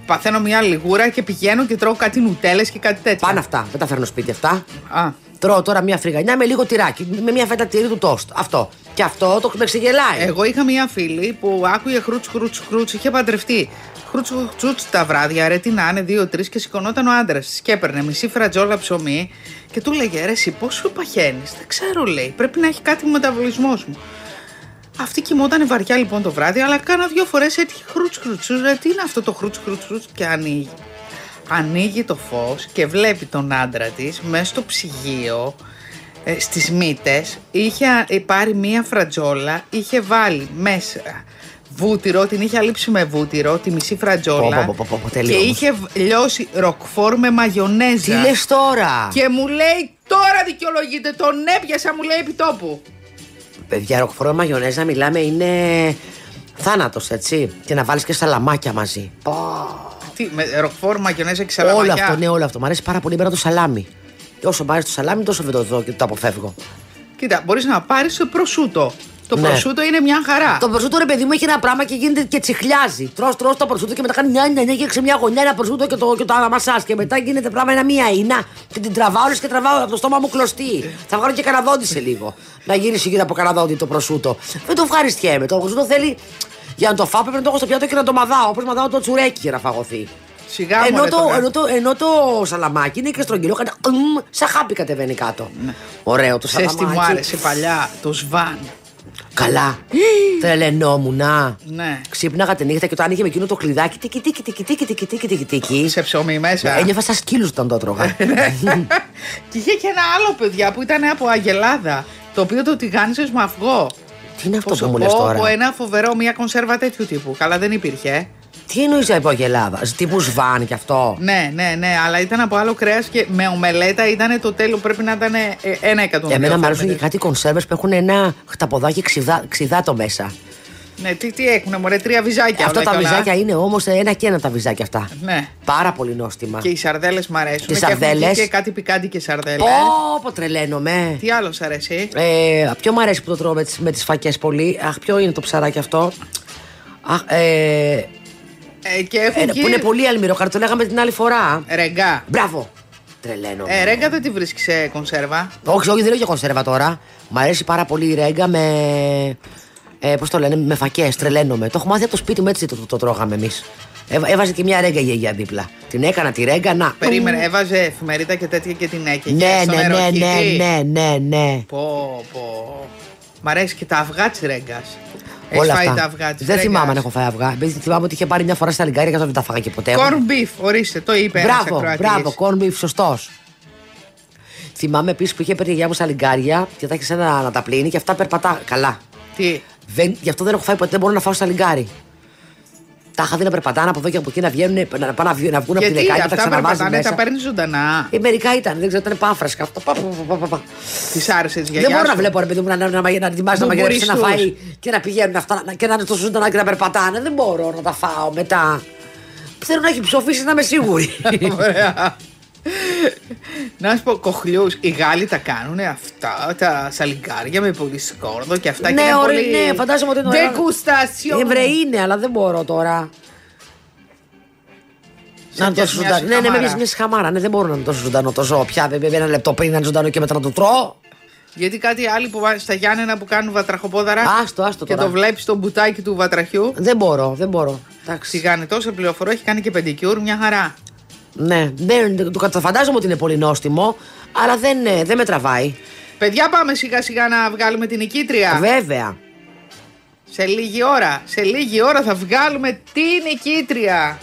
παθαίνω μια λιγούρα και πηγαίνω και τρώω κάτι νουτέλες και κάτι τέτοια. Πάνε αυτά, δεν τα φέρνω σπίτι αυτά. Α, Τρώω τώρα μια φρυγανιά με λίγο τυράκι, με μια φέτα τυρί του τόστ. Αυτό. Και αυτό το με ξεγελάει. εγώ είχα μια φίλη που άκουγε χρούτς, χρούτς, χρούτς, είχε παντρευτεί. Χρούτ, χρούτ τα βράδια, ρε τι να είναι, δύο-τρει και σηκωνόταν ο άντρας της. Και έπαιρνε μισή φρατζόλα ψωμί και του λέγε ρε, εσύ πώ σου παχαίνεις. Δεν ξέρω, λέει. Πρέπει να έχει κάτι με μεταβολισμός μου. Αυτή κοιμόταν βαριά λοιπόν το βράδυ, αλλά κάνα δύο φορές έτυχε χρούτ, χρούτ. Ρε, τι είναι αυτό το χρούτ, χρούτ, χρούτ και ανοίγει. Ανοίγει το φως και βλέπει τον άντρα της μέσα στο ψυγείο ε, στις μύτες είχε ε, πάρει μία φρατζόλα είχε βάλει μέσα βούτυρο, την είχε αλείψει με βούτυρο τη μισή φρατζόλα Πω, πω, πω, πω, πω, και τελείως. είχε β- λιώσει ροκφόρ με μαγιονέζα Τι λες τώρα; και μου λέει τώρα δικαιολογείται τον έπιασα μου λέει επί τόπου Παιδιά, ροκφορό μαγιονέζα μιλάμε είναι θάνατος, έτσι. Και να βάλεις και σαλαμάκια μαζί. Τι, με ροκφόρ, μαγιονέζα και σαλαμάκια; Όλο αυτό, ναι, όλο αυτό. Μ' αρέσει πάρα πολύ εμένα το σαλάμι. Και όσο μ' αρέσει το σαλάμι, τόσο δεν το δω και το αποφεύγω. Κοίτα, μπορείς να πάρεις το προσούτο το Ναι. προσούτο είναι μια χαρά Το προσούτο ρε παιδί μου έχει ένα πράγμα και γίνεται και τσιχλιάζει. Τρώ, τρώ το προσούτο και μετά κάνει μια νιά, νιά και σε μια γωνιά ένα προσούτο και το, και το αναμασάς. Και μετά γίνεται πράγμα ένα μία ίνα και την τραβάω λες και τραβάω από το στόμα μου κλωστή. Θα βγάλω και καναδόντι σε λίγο. Να γυρίσει γύρω από καναδόντι το προσούτο. Δεν το ευχαριστιέμαι. Το προσούτο θέλει για να το φάω πρέπει να το έχω στο πιάτο και να το μαδάω. Όπως μαδάω το τσουρέκι για να φαγωθεί. Σιγά Ενώ μωρέ το, τώρα. ενώ, το, ενώ το σαλαμάκι είναι και στρογγυλό, κατά μμ, σαν χάπι κατεβαίνει κάτω. Ωραίο το Ξέρεις σαλαμάκι. τι μου άρεσε παλιά, το σβάν. Καλά. Τρελαινόμουνα. Ναι. Ξύπναγα τη νύχτα και το άνοιγε με εκείνο το κλειδάκι. Τίκι, τίκι, τίκι, τίκι, τίκι, τίκι, τίκι, τίκι. Σε ψωμί μέσα. Ένιωθα σαν σκύλος όταν το έτρωγα. και είχε και ένα άλλο παιδιά που ήταν από Αγελάδα. Το οποίο το τηγάνισες με αυγό. Τι είναι αυτό Πόσο που μου λες πω, τώρα; πω, ένα φοβερό, μια κονσέρβα τέτοιου τύπου. Καλά δεν υπήρχε. Ε. Τι εννοείς από Ελλάδα. Τύπους σβάν και αυτό; Ναι, ναι, ναι, αλλά ήταν από άλλο κρέας και με ομελέτα ήταν το τέλο πρέπει να ήταν ε, ένα εκατομμύριο. Εμένα μου αρέσουν και φέρμετες. κάτι κονσέρβε που έχουν ένα χταποδάκι ξυδά, ξυδάτο μέσα. Ναι, τι, τι έχουνε, μωρέ, τρία βυζάκια. Αυτά όλα τα καλά. βυζάκια είναι όμως ένα και ένα τα βυζάκια αυτά. Ναι. Πάρα πολύ νόστιμα. Και οι σαρδέλες μ' αρέσουν. Τις και έχουν σαρδέλες. και κάτι πικάντικε σαρδέλες. Πω, πω τρελαίνομαι. Τι άλλο σ' αρέσει; Ε, ποιο μου αρέσει που το τρώω με τις, με τις φακές πολύ; Αχ, ποιο είναι το ψαράκι αυτό; Αχ, ε, Ε, και έχουν ε, και... που είναι πολύ αλμυρό, το λέγαμε την άλλη φορά. Ρεγκά. Μπράβο. Τρελαίνω. Ε, ρέγγα δεν τη βρίσκεις σε κονσέρβα; Όχι, όχι, δεν λέω για κονσέρβα τώρα. Μ' αρέσει πάρα πολύ η ρέγγα με. Ε, Πώς το λένε, με φακές. Τρελαίνομαι. Το έχω μάθει από το σπίτι μου έτσι το, το, το τρώγαμε εμείς. έβαζε και μια ρέγγα η γιαγιά δίπλα. Την έκανα τη ρέγγα, να. Περίμενε, έβαζε εφημερίδα και τέτοια και την έκαιγε. Ναι, στο ναι, ναι, ναι, νεροκύκλι. ναι, ναι, ναι. Πω, πω. Μ' αρέσει και τα αυγά της ρέγγα. Έχεις Όλα φάει αυτά. τα αυγά της Δεν θυμάμαι Βρέγκας. αν έχω φάει αυγά. Επειδή Θυμάμαι ότι είχε πάρει μια φορά στα λιγκάρια και αυτό δεν τα φάγα και ποτέ. Corn beef, ορίστε, το είπε ένας Μπράβο, ακροατής. μπράβο, corn beef, σωστός. Θυμάμαι επίσης που είχε παίρνει η γιαγιά μου στα λιγκάρια και τα είχε να, να τα πλύνει και αυτά περπατά καλά. Τι, Δεν, γι' αυτό δεν έχω φάει ποτέ, δεν μπορώ να φάω στα λιγκάρι. Τα είχα δει να περπατάνε από εδώ και από εκεί να βγαίνουν, να, πάνε να, βγουν- να βγουν από τη γιατί λεκάνη και τα αυτά ξαναβάζει περπατάνε, μέσα. τα παίρνεις ζωντανά. Ε, μερικά ήταν, δεν ξέρω, ήταν πάφρασκα αυτό. Πα, πα, πα, πα, πα. Της άρεσε της Δεν γιαγιά μπορώ να σου. βλέπω ρε παιδί μου να, να, να, να, να ετοιμάζει να μαγειρεύσει, να Μπουμπουριστούς. φάει και να πηγαίνουν αυτά να- και να είναι τόσο ζωντανά και να περπατάνε. Δεν μπορώ να τα φάω μετά. Θέλω να έχει ψοφήσει να είμαι σίγουρη. Ωραία. Να σου πω, κοχλιούς, οι Γάλλοι τα κάνουν αυτά, τα σαλιγκάρια με πολύ σκόρδο και αυτά. Ναι, και είναι ωραία, πολύ... ναι, φαντάζομαι ότι είναι ωραία. Degustation. Εβρε είναι, αλλά δεν μπορώ τώρα. Σε Να είναι πιάσει τόσο μια ζωντανό. Ναι, ναι, με σιχαμάρα. πιάσει μιας σιχαμάρα. Ναι, δεν μπορώ να είναι τόσο ζωντανό το ζώο πια. Βέβαια, ένα λεπτό πριν να είναι ζωντανό και μετά να το τρώω. Γιατί κάτι άλλοι που βάζουν στα Γιάννενα που κάνουν βατραχοπόδαρα. Άστο, άστο Και τώρα. το βλέπεις στο μπουτάκι του βατραχιού. Δεν μπορώ, δεν μπορώ. Εντάξει. Σιγάνε τόσο πληροφορώ, έχει κάνει και πεντικιούρ, μια χαρά. Ναι, δεν, το καταφαντάζομαι ότι είναι πολύ νόστιμο, αλλά δεν, ε, δεν με τραβάει. Παιδιά, πάμε σιγά σιγά να βγάλουμε την νικήτρια. Βέβαια. Σε λίγη ώρα, σε λίγη ώρα θα βγάλουμε την νικήτρια.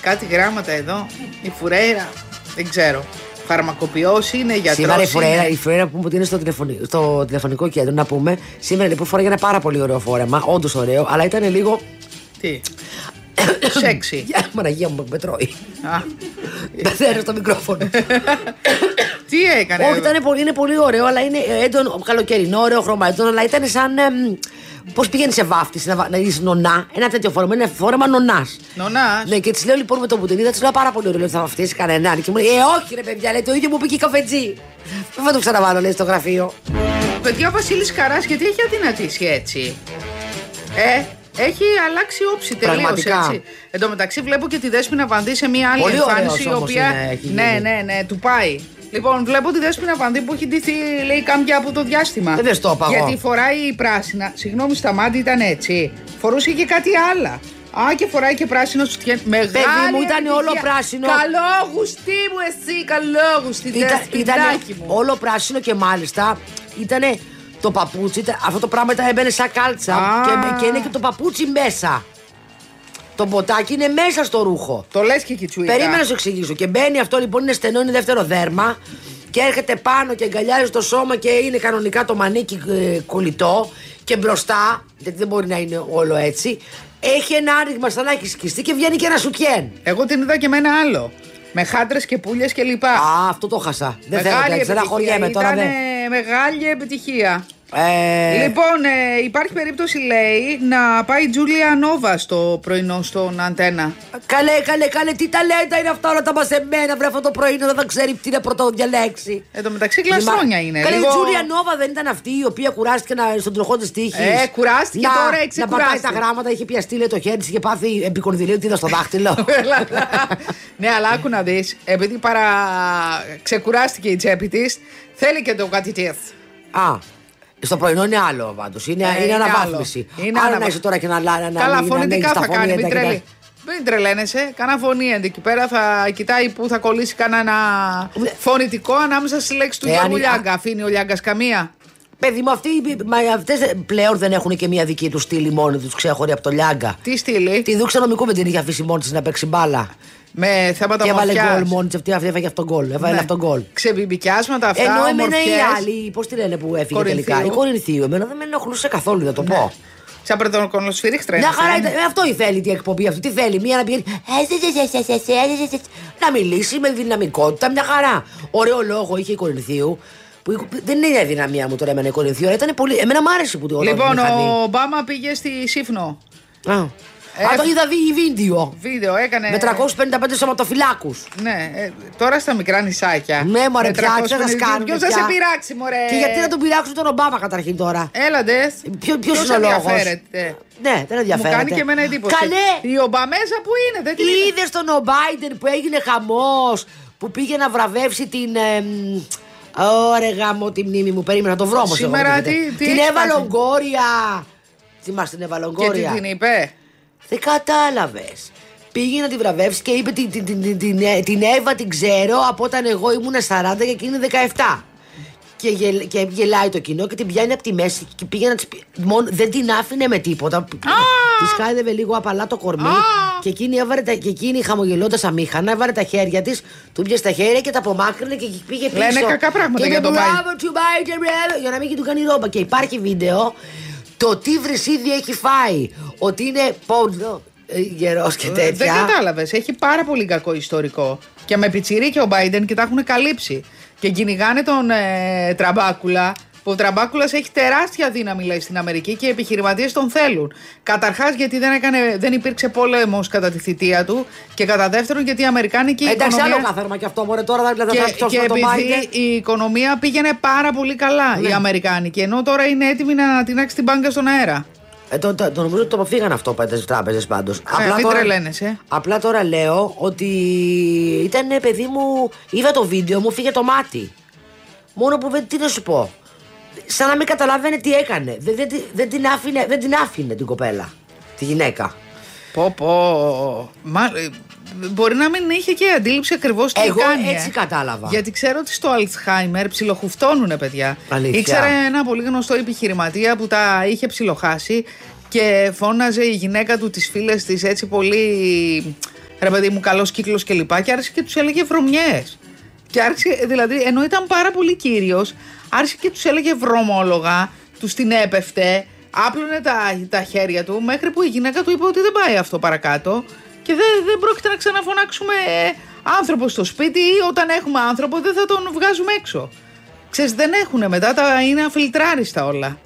Κάτι γράμματα εδώ. Η φουρέιρα. Δεν ξέρω. Φαρμακοποιός είναι, γιατρός Σήμερα η Φουρέιρα, είναι. η Φουρέιρα που μου είναι στο, τηλεφωνι- στο τηλεφωνικό κέντρο, να πούμε, σήμερα λοιπόν φοράγε ένα πάρα πολύ ωραίο φόρεμα, όντως ωραίο, αλλά ήταν λίγο. Τι; Σεξι. Για Μαναγία μου, με τρώει. Α, Πεθαίνω στο μικρόφωνο. Τι έκανε; Όχι, ήταν πολύ, είναι πολύ ωραίο, αλλά είναι έντονο, καλοκαιρινό, ωραίο χρώμα έντονο, αλλά ήταν σαν. Πώς πηγαίνει σε βάφτιση, να, βα- να είσαι νονά, ένα τέτοιο φόρεμα, είναι φόρεμα νονάς. Νονάς. Ναι, και της λέω λοιπόν με το που την είδα, της λέω πάρα πολύ ωραίο, λέω, θα βαφτίσει κανέναν. Και μου λέει, Ε, όχι ρε παιδιά, λέει, το ίδιο μου είπε και η καφετζή. Δεν θα το ξαναβάλω, λέει, στο γραφείο. Παιδιά, ο Βασίλης Καράς γιατί έχει αδυνατήσει έτσι; Ε, έχει αλλάξει όψη τελείως Πραγματικά. έτσι. Εν τω μεταξύ, βλέπω και τη Δέσποινα Βανδύ σε μια άλλη Πολύ εμφάνιση ωραίος η όμως οποία. είναι, έχει ναι, γίνει. ναι, ναι, του πάει. Λοιπόν, βλέπω τη Δέσποινα Βανδύ που έχει ντυθεί, λέει, κάμπια από το διάστημα. Ε, δεν στο είπα εγώ. Γιατί φοράει πράσινα. Συγγνώμη, στα μάτια ήταν έτσι. Φορούσε και κάτι άλλα. Α, και φοράει και πράσινο σουτιέν. Μεγάλη μου, ήταν επιτυχία. όλο πράσινο. Καλό γουστί μου, εσύ, καλό γουστί. Ήταν, ήταν Δεσποινάκι μου. όλο πράσινο και μάλιστα ήταν το παπούτσι, ήταν- αυτό το πράγμα ήταν, έμπαινε σαν κάλτσα Α. και, και είναι και το παπούτσι μέσα. Το μποτάκι είναι μέσα στο ρούχο. Το λες και κυτσουίκα. Περίμενα να σου εξηγήσω. Και μπαίνει αυτό λοιπόν, είναι στενό, είναι δεύτερο δέρμα. Και έρχεται πάνω και αγκαλιάζει το σώμα και είναι κανονικά το μανίκι ε, κολλητό. Και μπροστά, γιατί δεν μπορεί να είναι όλο έτσι, έχει ένα άνοιγμα σαν να έχει σκιστεί και βγαίνει και ένα σουτιέν. Εγώ την είδα και με ένα άλλο. Με χάντρες και πουλιέ και λοιπά. Α, αυτό το χάσα. Δεν θέλω να στεναχωριέμαι τώρα. Ήταν Δεν. μεγάλη επιτυχία. Ε, Λοιπόν, ε, υπάρχει περίπτωση, λέει, να πάει η Τζούλια Νόβα στο πρωινό στον Αντένα. Καλέ, καλέ, καλέ, τι ταλέντα είναι αυτά όλα τα μαζεμένα. Βρε αυτό το πρωί να δεν ξέρει τι να πρωτό διαλέξει. Εν τω μεταξύ, γλαστρόνια είναι. Καλέ, λίγο- η Τζούλια Νόβα δεν ήταν αυτή η οποία κουράστηκε να, στον τροχό της τύχης. Ε, κουράστηκε, τώρα Να πατάει εξεκουράστηκε. τα γράμματα, είχε πιαστεί λέει, το χέρι της, είχε πάθει επικονδυλίου, τι είδα στο δάχτυλο. ναι, αλλά άκου να δεις, επειδή παρα... ξεκουράστηκε η τσέπη της, θέλει και το κάτι της. Α, στο πρωινό είναι άλλο πάντως. Είναι, Ε, είναι είναι αναβάθμιση. άλλο. Είναι Άρα να αναβα- είσαι τώρα και να λάρει να Καλά, μην- να φωνητικά ανοίγεις τα θα κάνει, μην, φωνήεντα και τα- τρελή. μην τρελαίνεσαι. Κάνα φωνή εκεί πέρα θα κοιτάει που θα κολλήσει κανένα Ναι. φωνητικό ανάμεσα στις λέξεις του Ε, Γιώργου αν- Λιάγκα. Αφήνει ο Λιάγκας καμία. Παιδί μου, αυτοί αυτές πλέον δεν έχουν και μια δική τους στήλη μόνοι τους ξέχωρη από το Λιάγκα. Τι στείλει. Τη δούξα νομικού με την είχε αφήσει μόνη της να παίξει μπάλα. Με θέματα Και έβαλε ομορφιάς. γκολ μόνη της. Αυτή, αυτή έφαγε αυτό γκολ. Έβαλε Ναι. αυτό γκολ. Ξεμπιμπικιάσματα αυτά. Ενώ εμένα οι ομορφιές. άλλοι, πώς τη λένε που έφυγε Κορινθίου. τελικά. Η Κορινθίου, εμένα δεν με ενοχλούσε καθόλου, να το Ναι. πω. Σαν πρωτοκονοσφυρίχτρα. Μια είναι χαρά αυτή, ήταν. είναι. Ε, Αυτό η θέλει την εκπομπή αυτή. Τι θέλει, μία να πηγαίνει. Να μιλήσει με δυναμικότητα, μια χαρά. Ωραίο λόγο είχε η Κορινθίου. Που δεν είναι η αδυναμία μου τώρα εμένα η Κορινθίου, αλλά ήταν πολύ. Εμένα μου άρεσε που το Λοιπόν, την είχα δει. ο Ομπάμα πήγε στη Σύφνο. Α. Ε, Α, το είδα δει βίντεο. Βίντεο έκανε. Με 355 σωματοφυλάκους. Ναι, ε, τώρα στα μικρά νησάκια. Ναι, μωρέ, Με πια, τι θα 350. σας κάνουν, Ποιος θα πια. σε πειράξει, μωρέ. Και γιατί να τον πειράξουν τον Ομπάμα καταρχήν τώρα; Έλαντε. Ποιο ποιος είναι ο λόγος; ενδιαφέρεται; Ναι, δεν Μου ενδιαφέρεται. κάνει και εμένα εντύπωση. Καλέ! Η Ομπαμέζα που είναι, δεν την είδα. Είδες τον ο Μπάιντεν που έγινε χαμός, που πήγε να βραβεύσει την. εμ, Ωρε γάμο τη μνήμη μου, περίμενα να το βρω όμως εγώ, Σήμερα δεν τι- γίνεται. τι Την έχεις Εύα πάθει; Λογκόρια. Θυμάστε την Εύα Και τι Λογκόρια. την είπε; Δεν κατάλαβες. Πήγε να τη βραβεύσει και είπε την, την, την, την, την, την Εύα την ξέρω από όταν εγώ ήμουν 40 και εκείνη 17. και, γελ, και γελάει το κοινό και την πιάνει από τη μέση και πήγε να της πει. Μόνο, δεν την άφηνε με τίποτα. Της χάιδευε λίγο απαλά το κορμί και εκείνη, έβαρε τα, και εκείνη χαμογελώντας αμήχανα, έβαρε τα χέρια της, του πιασε τα χέρια και τα απομάκρυνε και πήγε πίσω. Λένε κακά πράγματα και για τον είπε, Biden. «Μπράβο, του Biden, μπράβο», για να μην του κάνει ρόμπα. Και υπάρχει βίντεο το τι βρυσίδι έχει φάει. Ότι είναι πόντο, γερός και τέτοια. Ε, Δεν κατάλαβες. Έχει πάρα πολύ κακό ιστορικό. Και με πιτσιρίκι ο Biden και τα έχουν καλύψει. Και κυνηγάνε τον ε, Τραμπάκουλα. Που ο Τραμπάκουλας έχει τεράστια δύναμη λέει, στην Αμερική και οι επιχειρηματίες τον θέλουν. Καταρχάς γιατί δεν, έκανε, δεν υπήρξε πόλεμος κατά τη θητεία του. Και κατά δεύτερον γιατί η Αμερικάνικη Εντάξει, οικονομία. άλλο κάθαρμα και αυτό, μωρέ, τώρα θα Και, θα και πιάσουμε το επειδή Biden. η οικονομία πήγαινε πάρα πολύ καλά Ναι. η Αμερικάνικη, ενώ τώρα είναι έτοιμη να ανατινάξει την μπάνκα στον αέρα. Ε, το, το, το νομίζω ότι το αποφύγαν αυτό πέντε τράπεζες πάντως. Ε, μην τρελαίνεσαι. απλά τώρα λέω ότι ήταν ε, παιδί μου, είδα το βίντεο μου, φύγε το μάτι. Μόνο που δεν, τι να σου πω. Σαν να μην καταλάβαινε τι έκανε. Δεν, δεν, τη- δεν, την άφηνε, δεν την άφηνε την κοπέλα. Τη γυναίκα. Πω πω. Μα, ε, μπορεί να μην είχε και αντίληψη ακριβώς τι Εγώ κάνει. έτσι ε. κατάλαβα. Γιατί ξέρω ότι στο Αλτσχάιμερ ψιλοχουφτώνουνε παιδιά. Αλήθεια. Ήξερα ένα πολύ γνωστό επιχειρηματία που τα είχε ψιλοχάσει και φώναζε η γυναίκα του τις φίλες της έτσι πολύ ρε παιδί μου καλός κύκλος και λοιπά και άρχισε και τους έλεγε βρωμιές. Και άρχισε, δηλαδή ενώ ήταν πάρα πολύ κύριος άρχισε και τους έλεγε βρωμόλογα, τους την έπεφτε, άπλωνε τα, τα χέρια του μέχρι που η γυναίκα του είπε ότι δεν πάει αυτό παρακάτω και δεν, δεν πρόκειται να ξαναφωνάξουμε ε, άνθρωπο στο σπίτι ή όταν έχουμε άνθρωπο δεν θα τον βγάζουμε έξω. Ξέρεις, δεν έχουν μετά, τα είναι αφιλτράριστα όλα.